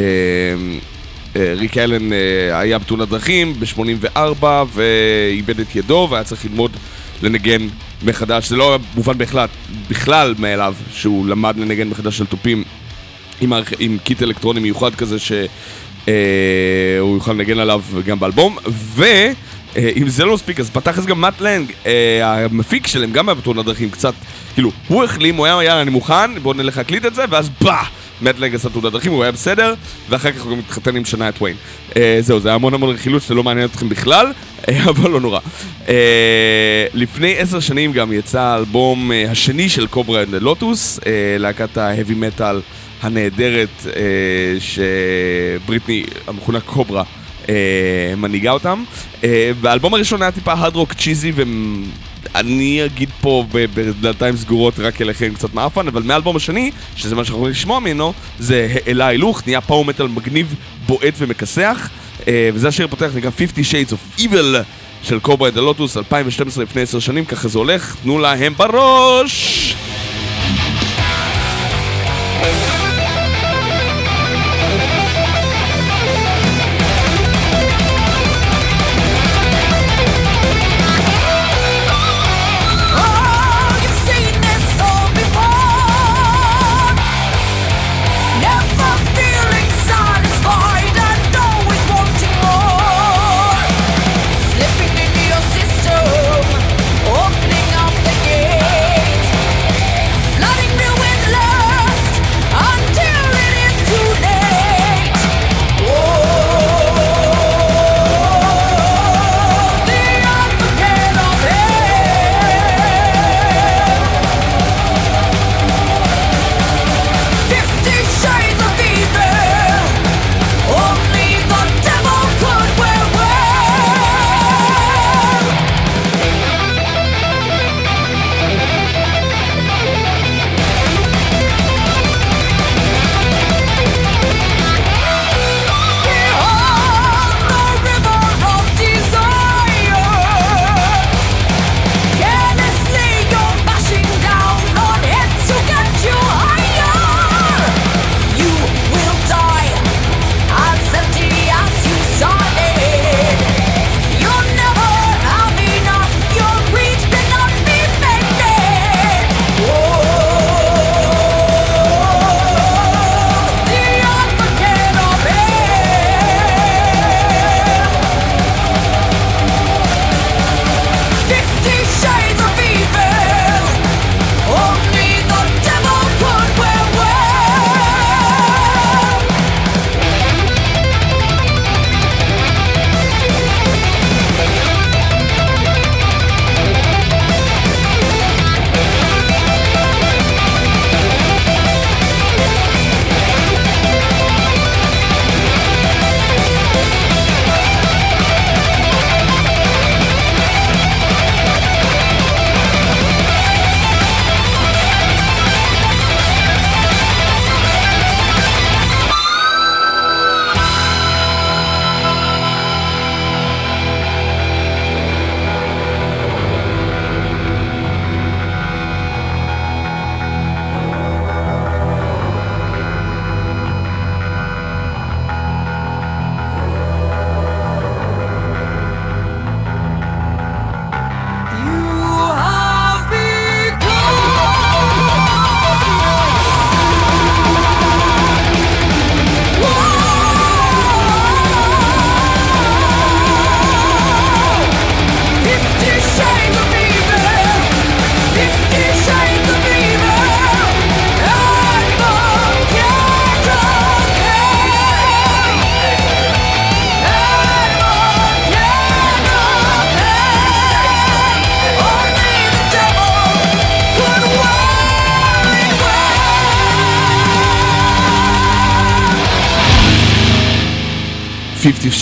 אה, ריק אלן אה, היה בתאונת דרכים ב-84 ואיבד את ידו והיה צריך ללמוד לנגן מחדש. זה לא היה מובן בכלל, בכלל מאליו שהוא למד לנגן מחדש של תופים עם. עם קיט אלקטרוני מיוחד כזה שהוא אה, יוכל לנגן עליו גם באלבום ו... אה, אם זה לא מספיק, אז בתכלס גם Mutt Lange, אה, המפיק שלהם גם היה בתאונת דרכים קצת, כאילו, הוא החלים, הוא היה, יאללה, אני מוכן, בואו נלך להקליט את זה, ואז באה! Mutt Lange עשה תאונת דרכים, הוא היה בסדר, ואחר כך הוא גם התחתן עם Shania Twain. אה, זהו, זה היה המון המון רכילות שזה לא מעניין אתכם בכלל, אבל לא נורא. לפני עשר שנים גם יצא האלבום השני של Kobra and the Lotus, להקת ההאבי מטאל הנהדרת, שבריטני, המכונה Kobra, מנהיגה אותם. אה, והאלבום הראשון היה טיפה הארד רוק צ'יזי ואני אגיד פה בדלתיים סגורות רק אליכם קצת מאפן, אבל מהאלבום השני, שזה מה שאנחנו יכולים לשמוע ממנו, זה העלה הילוך, נהיה פאור מטאל מגניב, בועט ומכסח. אה, וזה השיר הפותח נקרא 50 Shades of Evil של קוברה את הלוטוס, 2012 לפני 10 שנים, ככה זה הולך, תנו להם בראש!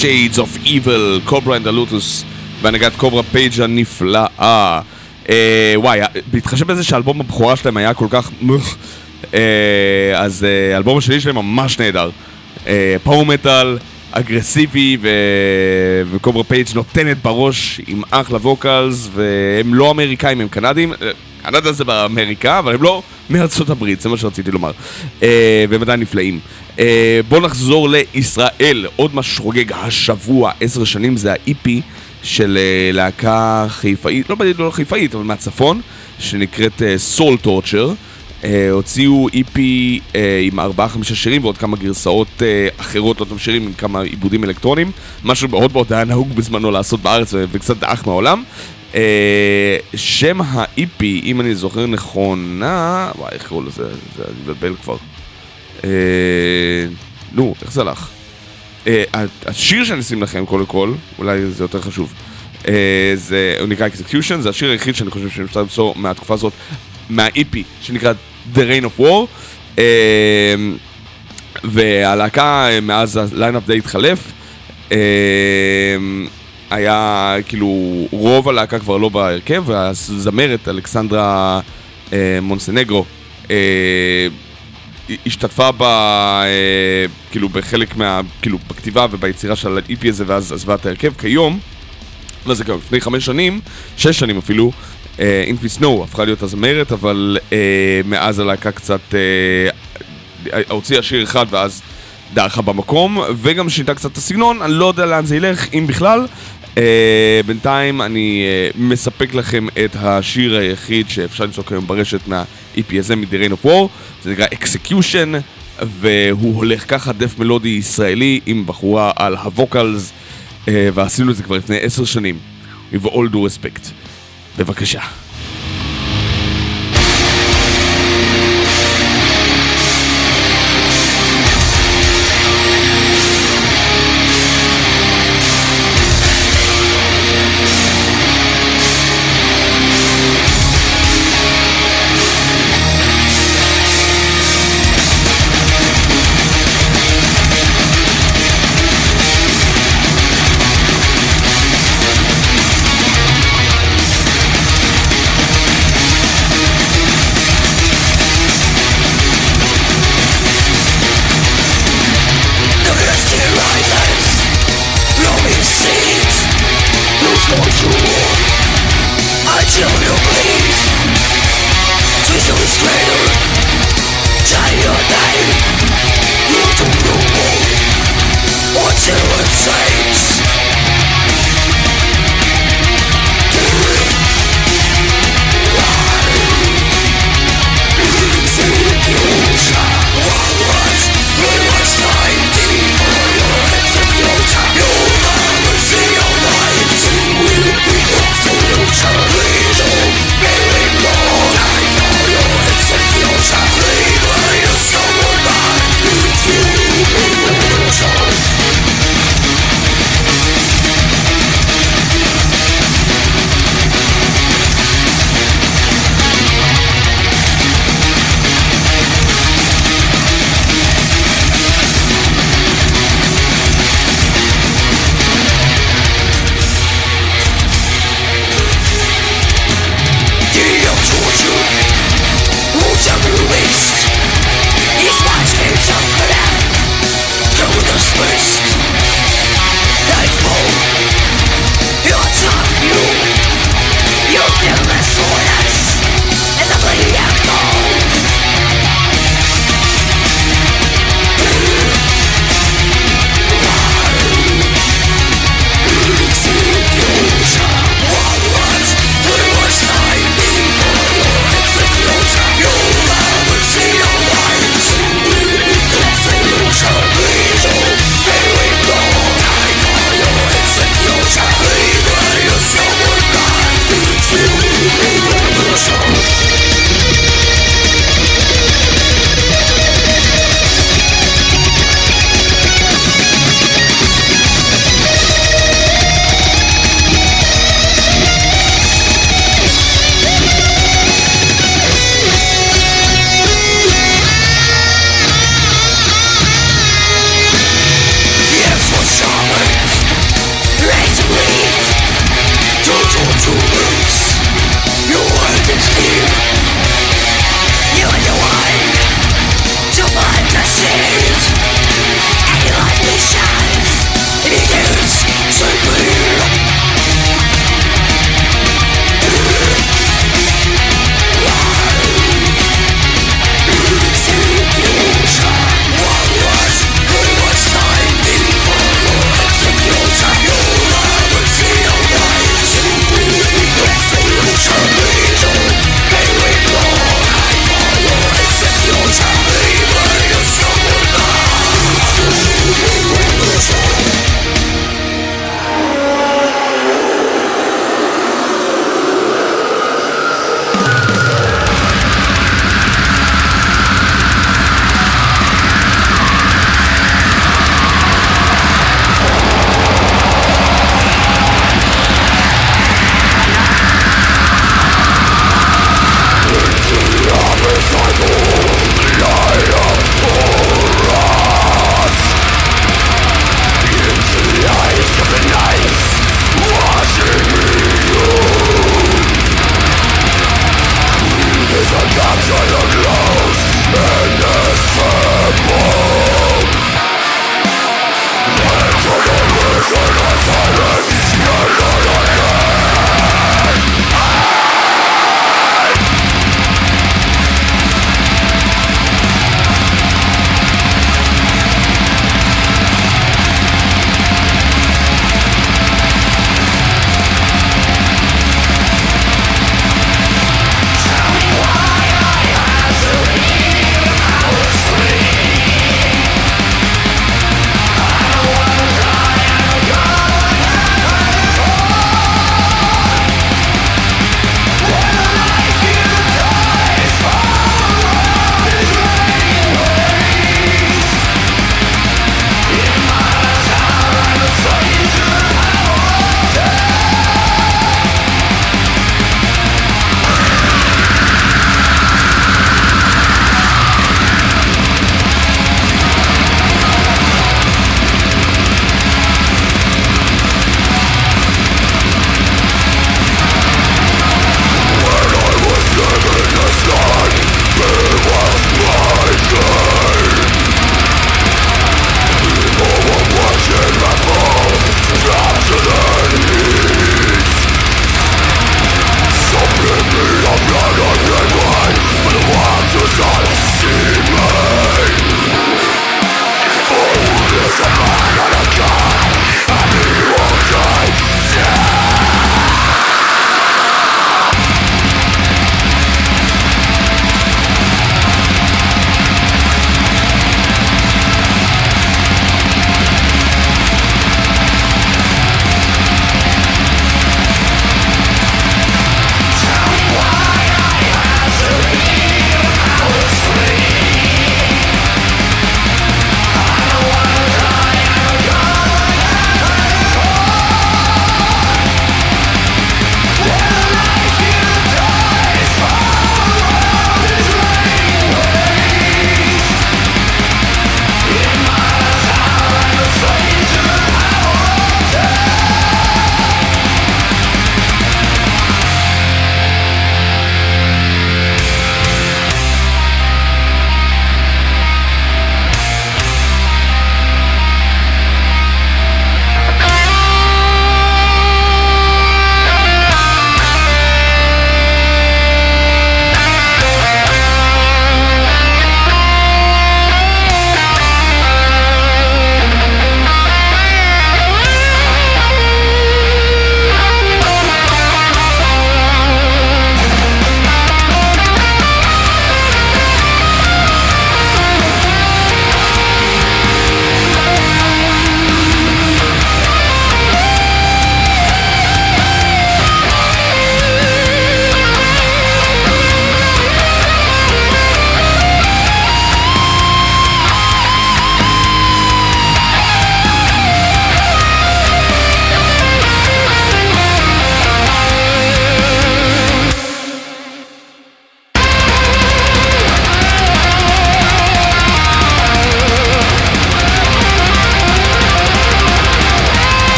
Shades of Evil, Kobra and the Lotus, בהנהגת Kobra Paige הנפלאה. אה, וואי, בהתחשב בזה שהאלבום הבכורה שלהם היה כל כך... מוח, אה, אז אה, האלבום השני שלהם ממש נהדר. power metal, אגרסיבי, ו... ו Kobra Paige נותנת בראש עם אחלה vocals, והם לא אמריקאים, הם קנדים. קנדה זה באמריקה, אבל הם לא מארצות הברית, זה מה שרציתי לומר. והם עדיין נפלאים. אה, בואו נחזור לישראל, עוד מה שחוגג השבוע, עשר שנים, זה ה-EP של אה, להקה חיפאית, לא בדיוק לא חיפאית, אבל מהצפון, שנקראת Torture. אה, הוציאו EP עם ארבעה-חמישה שירים ועוד כמה גרסאות אחרות לאותם שירים עם כמה עיבודים אלקטרוניים, משהו מאוד מאוד היה נהוג בזמנו לעשות בארץ וקצת דעך מהעולם. אה, שם ה-EP, אם אני זוכר נכונה, וואי, איך קראו לזה? זה מבלבל כבר. אה, נו, איך זה הלך? אה, השיר שאני אשים לכם קודם כל, אולי זה יותר חשוב, אה, זה, הוא נקרא Execution, זה השיר היחיד שאני חושב שאפשר למצוא מהתקופה הזאת, מה-EP, שנקרא The Reign of War, והלהקה מאז הליינאפ די התחלף, היה כאילו, רוב הלהקה כבר לא בהרכב, והזמרת אלכסנדרה אה, מונסנגרו אה, השתתפה ב... אה, כאילו בחלק מה... כאילו בכתיבה וביצירה של ה-EP הזה ואז עזבה את ההרכב. כיום, לא זה כיום, לפני חמש שנים, שש שנים אפילו, אינפי סנואו הפכה להיות הזמרת, אבל אה, מאז הלהקה קצת אה, הוציאה שיר אחד ואז דעכה במקום, וגם שינתה קצת את הסגנון, אני לא יודע לאן זה ילך, אם בכלל. Uh, בינתיים אני uh, מספק לכם את השיר היחיד שאפשר למצוא כיום ברשת מה-EP הזה מ-The Rain of War, זה נקרא Execution, והוא הולך ככה דף מלודי ישראלי עם בחורה על הווקלס, uh, ועשינו את זה כבר לפני עשר שנים, with all due respect. בבקשה.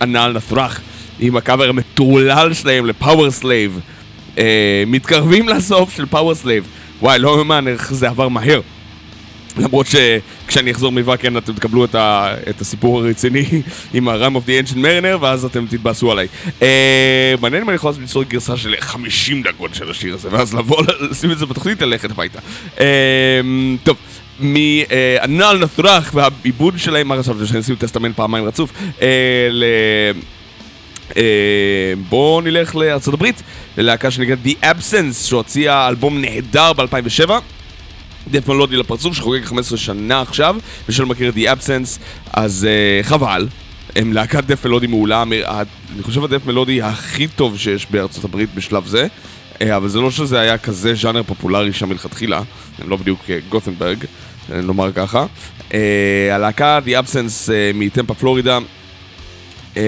הנעל נפרח עם הקאבר המטורלל שלהם לפאוור סלייב. אה, מתקרבים לסוף של פאוור סלייב. וואי, לא מאמן איך זה עבר מהר. למרות שכשאני אחזור מוואקן אתם תקבלו את, ה, את הסיפור הרציני עם ה-Rime of the Ancient Mariner ואז אתם תתבאסו עליי. אה, מעניין אם אני יכול ליצור גרסה של 50 דקות של השיר הזה ואז לבוא, לשים את זה בתוכנית ללכת הביתה. אה, טוב. מהנעל נפרח והעיבוד שלהם, מה חשבתם שאני אשים טסטמנט פעמיים רצוף? אה, ל... אה, בואו נלך לארצות הברית, ללהקה שנקראת The Absence, שהוציאה אלבום נהדר ב-2007. דף מלודי לפרצוף שחוגג 15 שנה עכשיו, ושלא מכיר את The Absence, אז uh, חבל. הם להקת דף מלודי מעולה, אני חושב הדף מלודי הכי טוב שיש בארצות הברית בשלב זה, אבל זה לא שזה היה כזה ז'אנר פופולרי שם מלכתחילה, הם לא בדיוק גות'נברג, אה, נאמר ככה. אה, הלהקה The Absence אה, מטמפה פלורידה, אה,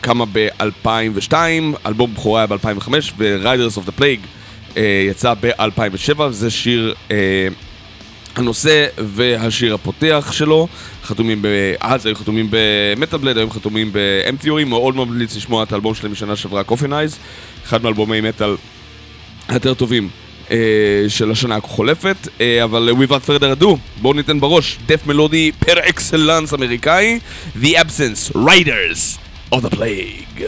קמה ב-2002, אלבום בכורה היה ב-2005, ו-Riders of the Plague יצא ב-2007, וזה שיר, הנושא והשיר הפותח שלו, חתומים ב... אז היו חתומים במטאל בלד, היום חתומים ב-M Theory, מאוד ממליץ לשמוע את האלבום שלהם משנה שעברה, קופנייז, אחד מאלבומי מטאל היותר טובים. אה, של השנה החולפת, אה, אבל without further ado, בואו ניתן בראש, דף מלודי פר אקסלנס אמריקאי, The Absence, Riders of the Plague.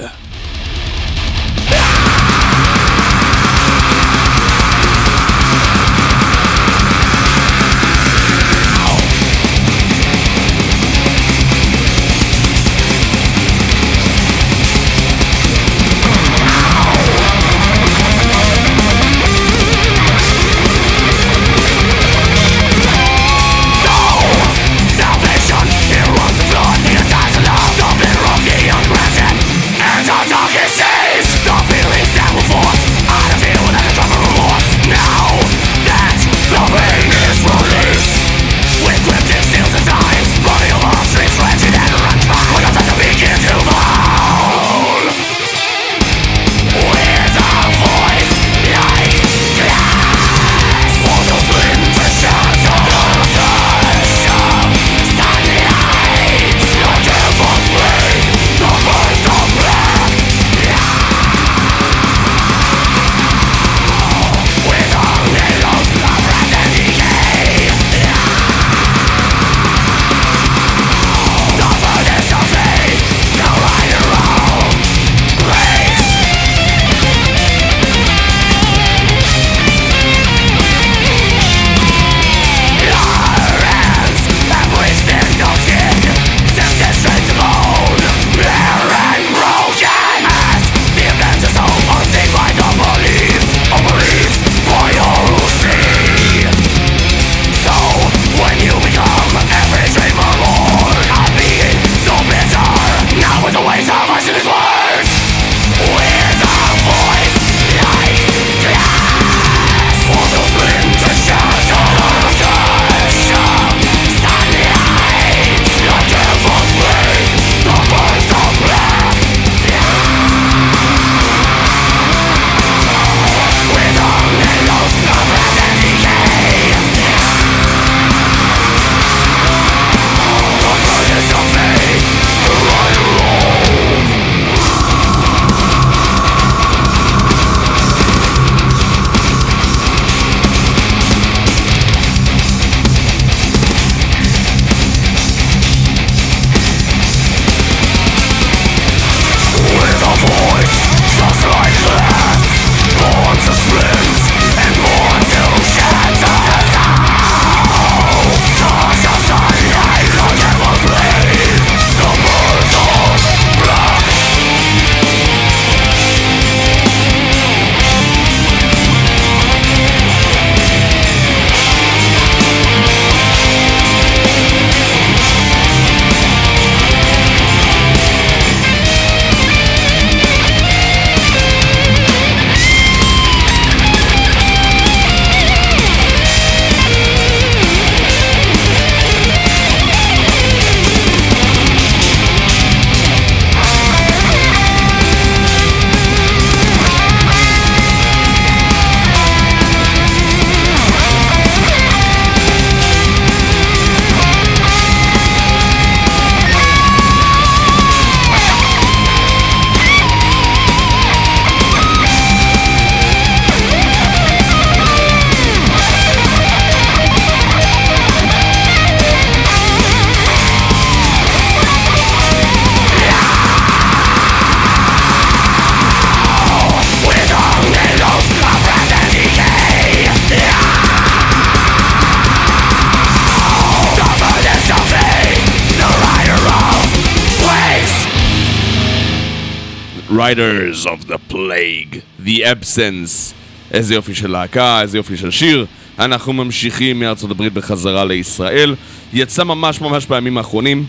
Absence. איזה יופי של להקה, איזה יופי של שיר. אנחנו ממשיכים מארצות הברית בחזרה לישראל. יצא ממש ממש בימים האחרונים.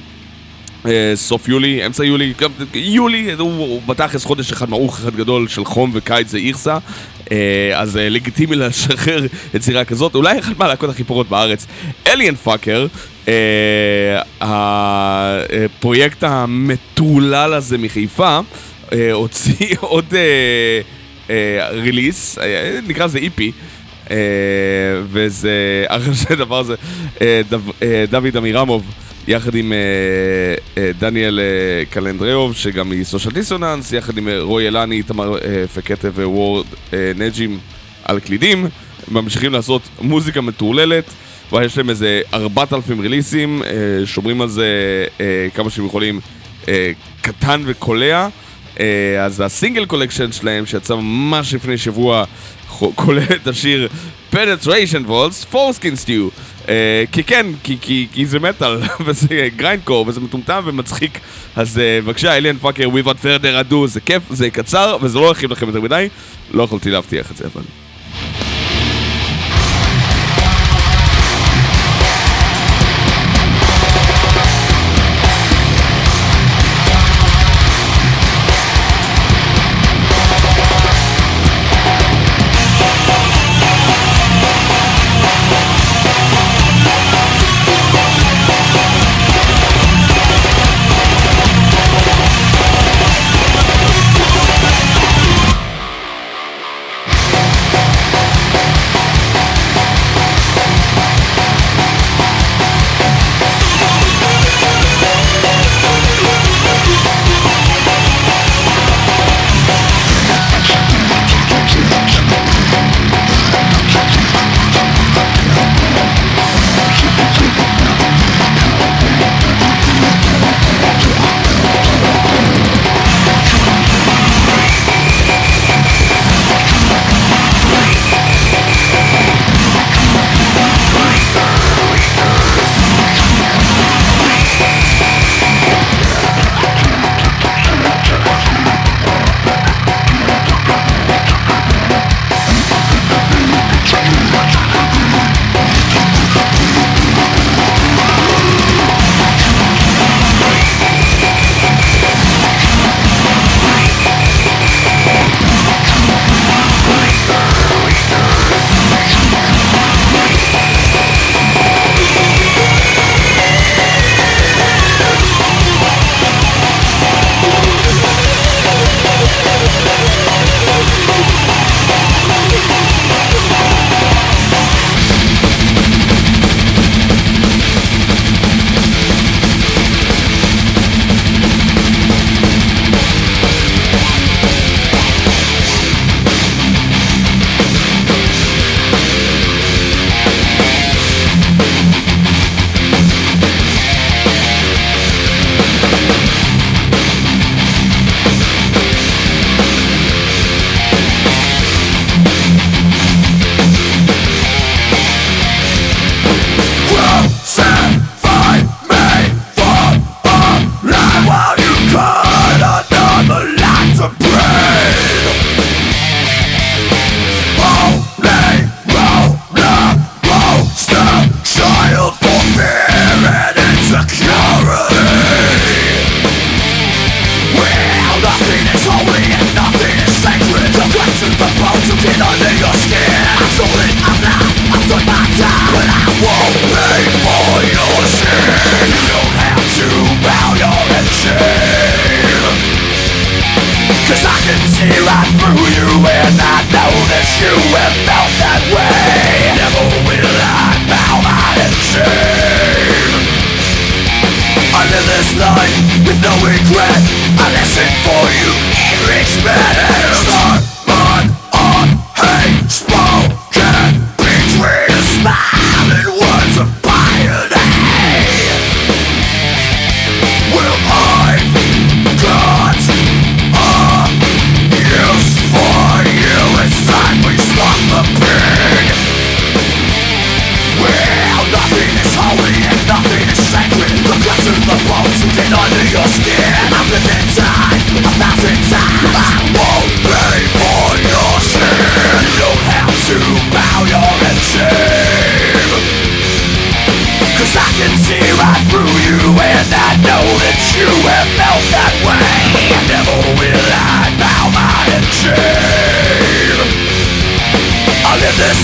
אה, סוף יולי, אמצע יולי, יולי, הוא, בתכלס חודש אחד מעוך אחד גדול של חום וקיץ זה איכסה אה, אז אה, לגיטימי לשחרר יצירה כזאת, אולי אחת מהלהקות הכי פורות בארץ, אליאן פאקר, הפרויקט המטורלל הזה מחיפה, הוציא עוד ריליס, אה, נקרא לזה איפי. אה, וזה, אחרי שהדבר הזה, אה, דו- אה, דוד אמירמוב, יחד עם אה, אה, דניאל אה, קלנדריוב, שגם מסושיאל דיסוננס, יחד עם אה, רוי אלני, אה, פקטה ווורד אה, נג'ים על קלידים, ממשיכים לעשות מוזיקה מטורללת. ויש להם איזה 4,000 ריליסים, אה, שומרים על זה אה, כמה שהם יכולים אה, קטן וקולע. אה, אז ה singles collection שלהם, שיצא ממש לפני שבוע, כולל את השיר Penetration Walls, Foreskin Stew. אה, כי כן, כי, כי, כי זה מטאל, וזה גריינדקור, וזה מטומטם ומצחיק. אז אה, בבקשה, Alien Fucker, Without further ado, זה כיף, זה קצר, וזה לא ירחיב לכם יותר מדי. לא יכולתי להבטיח את זה, אבל...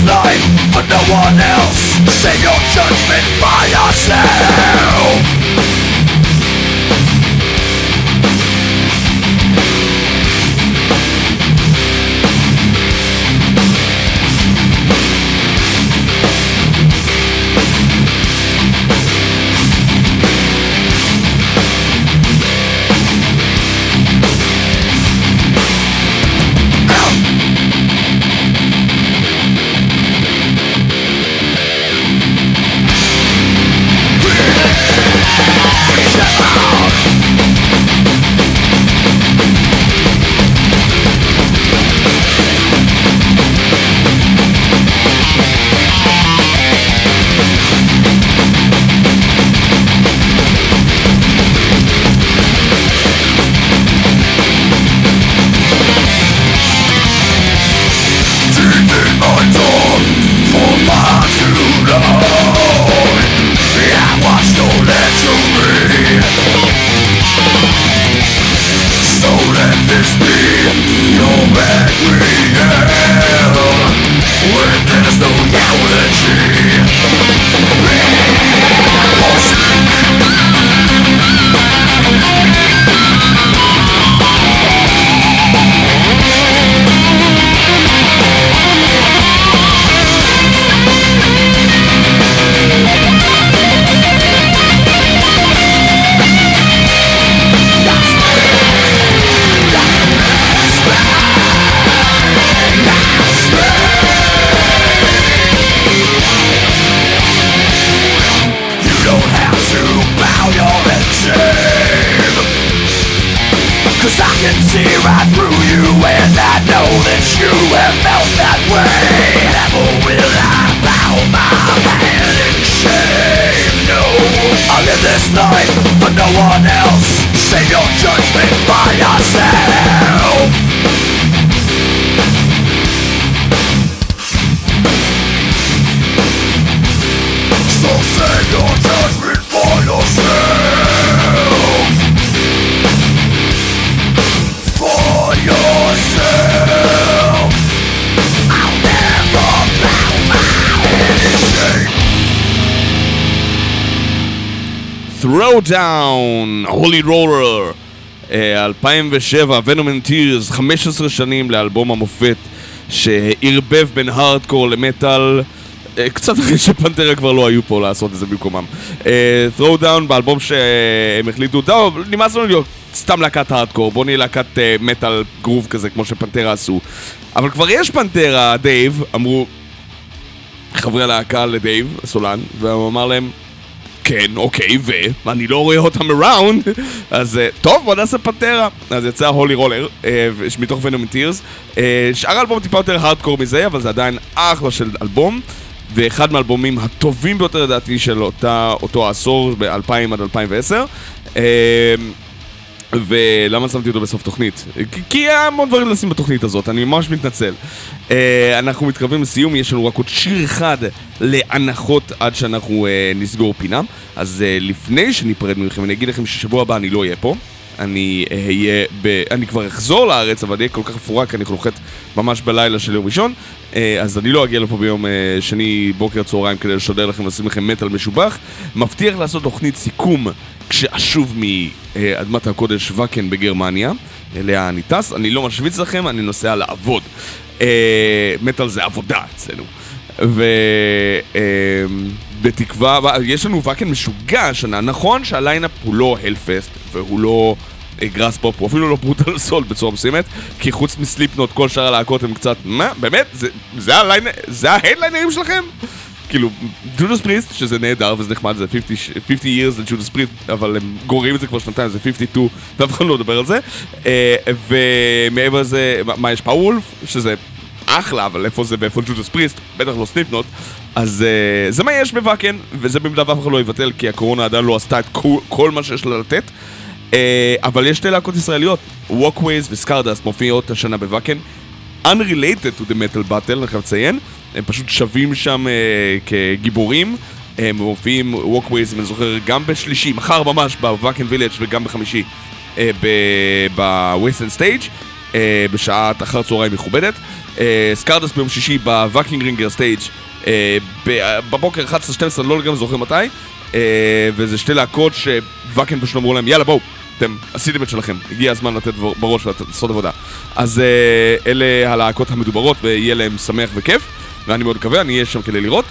life for no one else Save your judgment by yourself Throwdown, הולי רולר, 2007, Venom and Tears, 15 שנים לאלבום המופת שערבב בין הארדקור למטאל, אה, קצת אחרי ש Pantera כבר לא היו פה לעשות את זה במקומם. Throwdown באלבום שהם החליטו, טוב, נמאס לנו להיות סתם להקת הארדקור, בואו נהיה להקת אה, מטאל גרוב כזה כמו ש Pantera עשו. אבל כבר יש Pantera, דייב, אמרו חברי הלהקה לדייב, הסולן, והוא אמר להם, כן, אוקיי, ו... ואני לא רואה אותם אראונד, אז אה, טוב, בוא נעשה פנטרה. אז יצא הולי רולר, אה, מתוך ונום טירס. שאר האלבום טיפה יותר הארדקור מזה, אבל זה עדיין אחלה של אלבום. ואחד מהאלבומים הטובים ביותר לדעתי של אותה, אותו העשור, ב-2000 עד 2010. ולמה שמתי אותו בסוף תוכנית? כי- כי היה המון דברים לשים בתוכנית הזאת, אני ממש מתנצל. Uh, אנחנו מתקרבים לסיום, יש לנו רק עוד שיר אחד להנחות עד שאנחנו uh, נסגור פינה. אז uh, לפני שניפרד מכם, אני אגיד לכם ששבוע הבא אני לא אהיה פה. אני אהיה ב... אני כבר אחזור לארץ, אבל אהיה כל כך מפורק, אני נוחת ממש בלילה של יום ראשון. אז אני לא אגיע לפה ביום שני בוקר צהריים כדי לשדר לכם, לשים לכם מטאל משובח. מבטיח לעשות תוכנית סיכום כשאשוב מאדמת הקודש ואקן בגרמניה. אליה אני טס, אני לא משוויץ לכם, אני נוסע לעבוד. אה, מטאל זה עבודה אצלנו. ובתקווה, יש לנו Wacken משוגע השנה, נכון שה lineup הוא לא Hellfest והוא לא Graspop, הוא אפילו לא Brutal Assault בצורה מסוימת, כי חוץ מ Slipknot כל שאר הלהקות הם קצת, מה, באמת? זה, זה, הליינ... זה ההדליינרים שלכם? כאילו, Judas Priest, שזה נהדר וזה נחמד, זה 50, 50 years ל Judas Priest, אבל הם גוררים את זה כבר שנתיים, זה 52, ואף אחד לא מדבר על זה. אה, ומעבר לזה, מה- יש Powerwolf? שזה אחלה, אבל איפה זה ואיפה Judas Priest? בטח לא Slipknot. אז אה, זה מה יש ב Wacken, וזה במידה ואף אחד לא יבטל, כי הקורונה עדיין לא עשתה את כל, מה שיש לה לתת. אה, אבל יש שתי להקות ישראליות, Walkways ו Scardust מופיעות השנה ב Wacken. Unrelated to the metal battle, אני חייב לציין. הם פשוט שווים שם אה, כגיבורים. הם מופיעים Walkways, אם אני זוכר, גם בשלישי, מחר ממש, ב Wacken Village וגם בחמישי אה, ב Wasteland Stage, אה, בשעת אחר צהריים מכובדת. אה, סקרדס ביום שישי ב Wackinger Stage אה, בבוקר 11-12, לא לגמרי זוכר מתי, אה, וזה שתי להקות שוואקן פשוט אמרו להם, יאללה בואו, אתם עשיתם את שלכם, הגיע הזמן לתת בר- בראש ולעשות עבודה. אז אה, אלה הלהקות המדוברות ויהיה להם שמח וכיף, ואני מאוד מקווה, אני אהיה שם כדי לראות.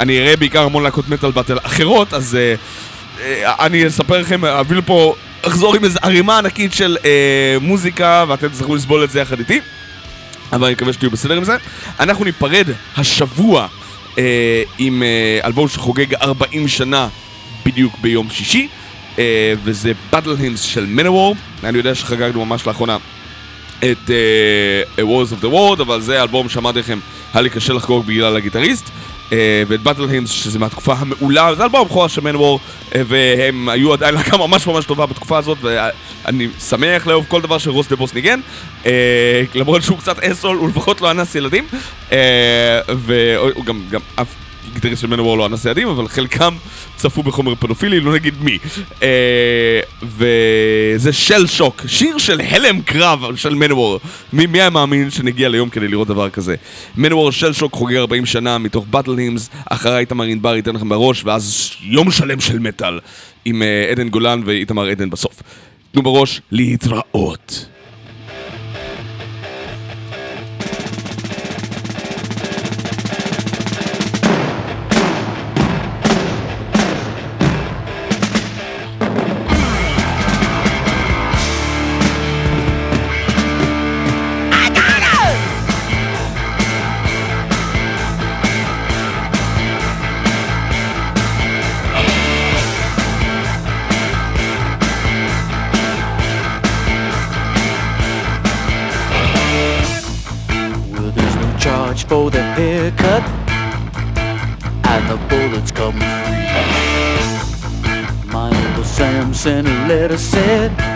אני אראה בעיקר המון להקות Metal Battle אחרות, אז אה, אה, אני אספר לכם, אביא לפה, אחזור עם איזו ערימה ענקית של אה, מוזיקה, ואתם תצטרכו לסבול את זה יחד איתי. אבל אני מקווה שתהיו בסדר עם זה. אנחנו ניפרד השבוע אה, עם אה, אלבום שחוגג 40 שנה בדיוק ביום שישי, אה, וזה Battle Hymns של מנוור. אני יודע שחגגנו ממש לאחרונה את uh, Wars of the World, אבל זה אלבום שאמרתי לכם, היה לי קשה לחגוג בגלל הגיטריסט. Uh, ואת Battle Hymns, שזה מהתקופה המעולה, זה אלבום הבכורה של מנוור, uh, והם היו עדיין להקה ממש ממש טובה בתקופה הזאת, ואני שמח לאהוב כל דבר שרוס דה בוס ניגן, uh, למרות שהוא קצת אסול, הוא לפחות לא אנס ילדים, uh, והוא גם, גם אף גיטריסט של מנוור לא אנס ילדים, אבל חלקם צפו בחומר פדופילי, לא נגיד מי. אה, וזה של שוק, שיר של הלם קרב של מנוור. מי, מי היה מאמין שנגיע ליום כדי לראות דבר כזה? מנוור של שוק חוגג 40 שנה מתוך באטל הימס, אחריי איתמר ענבר ייתן לכם בראש, ואז יום שלם של מטאל עם אה, עדן גולן ואיתמר עדן בסוף. תנו בראש, להתראות. Letter said,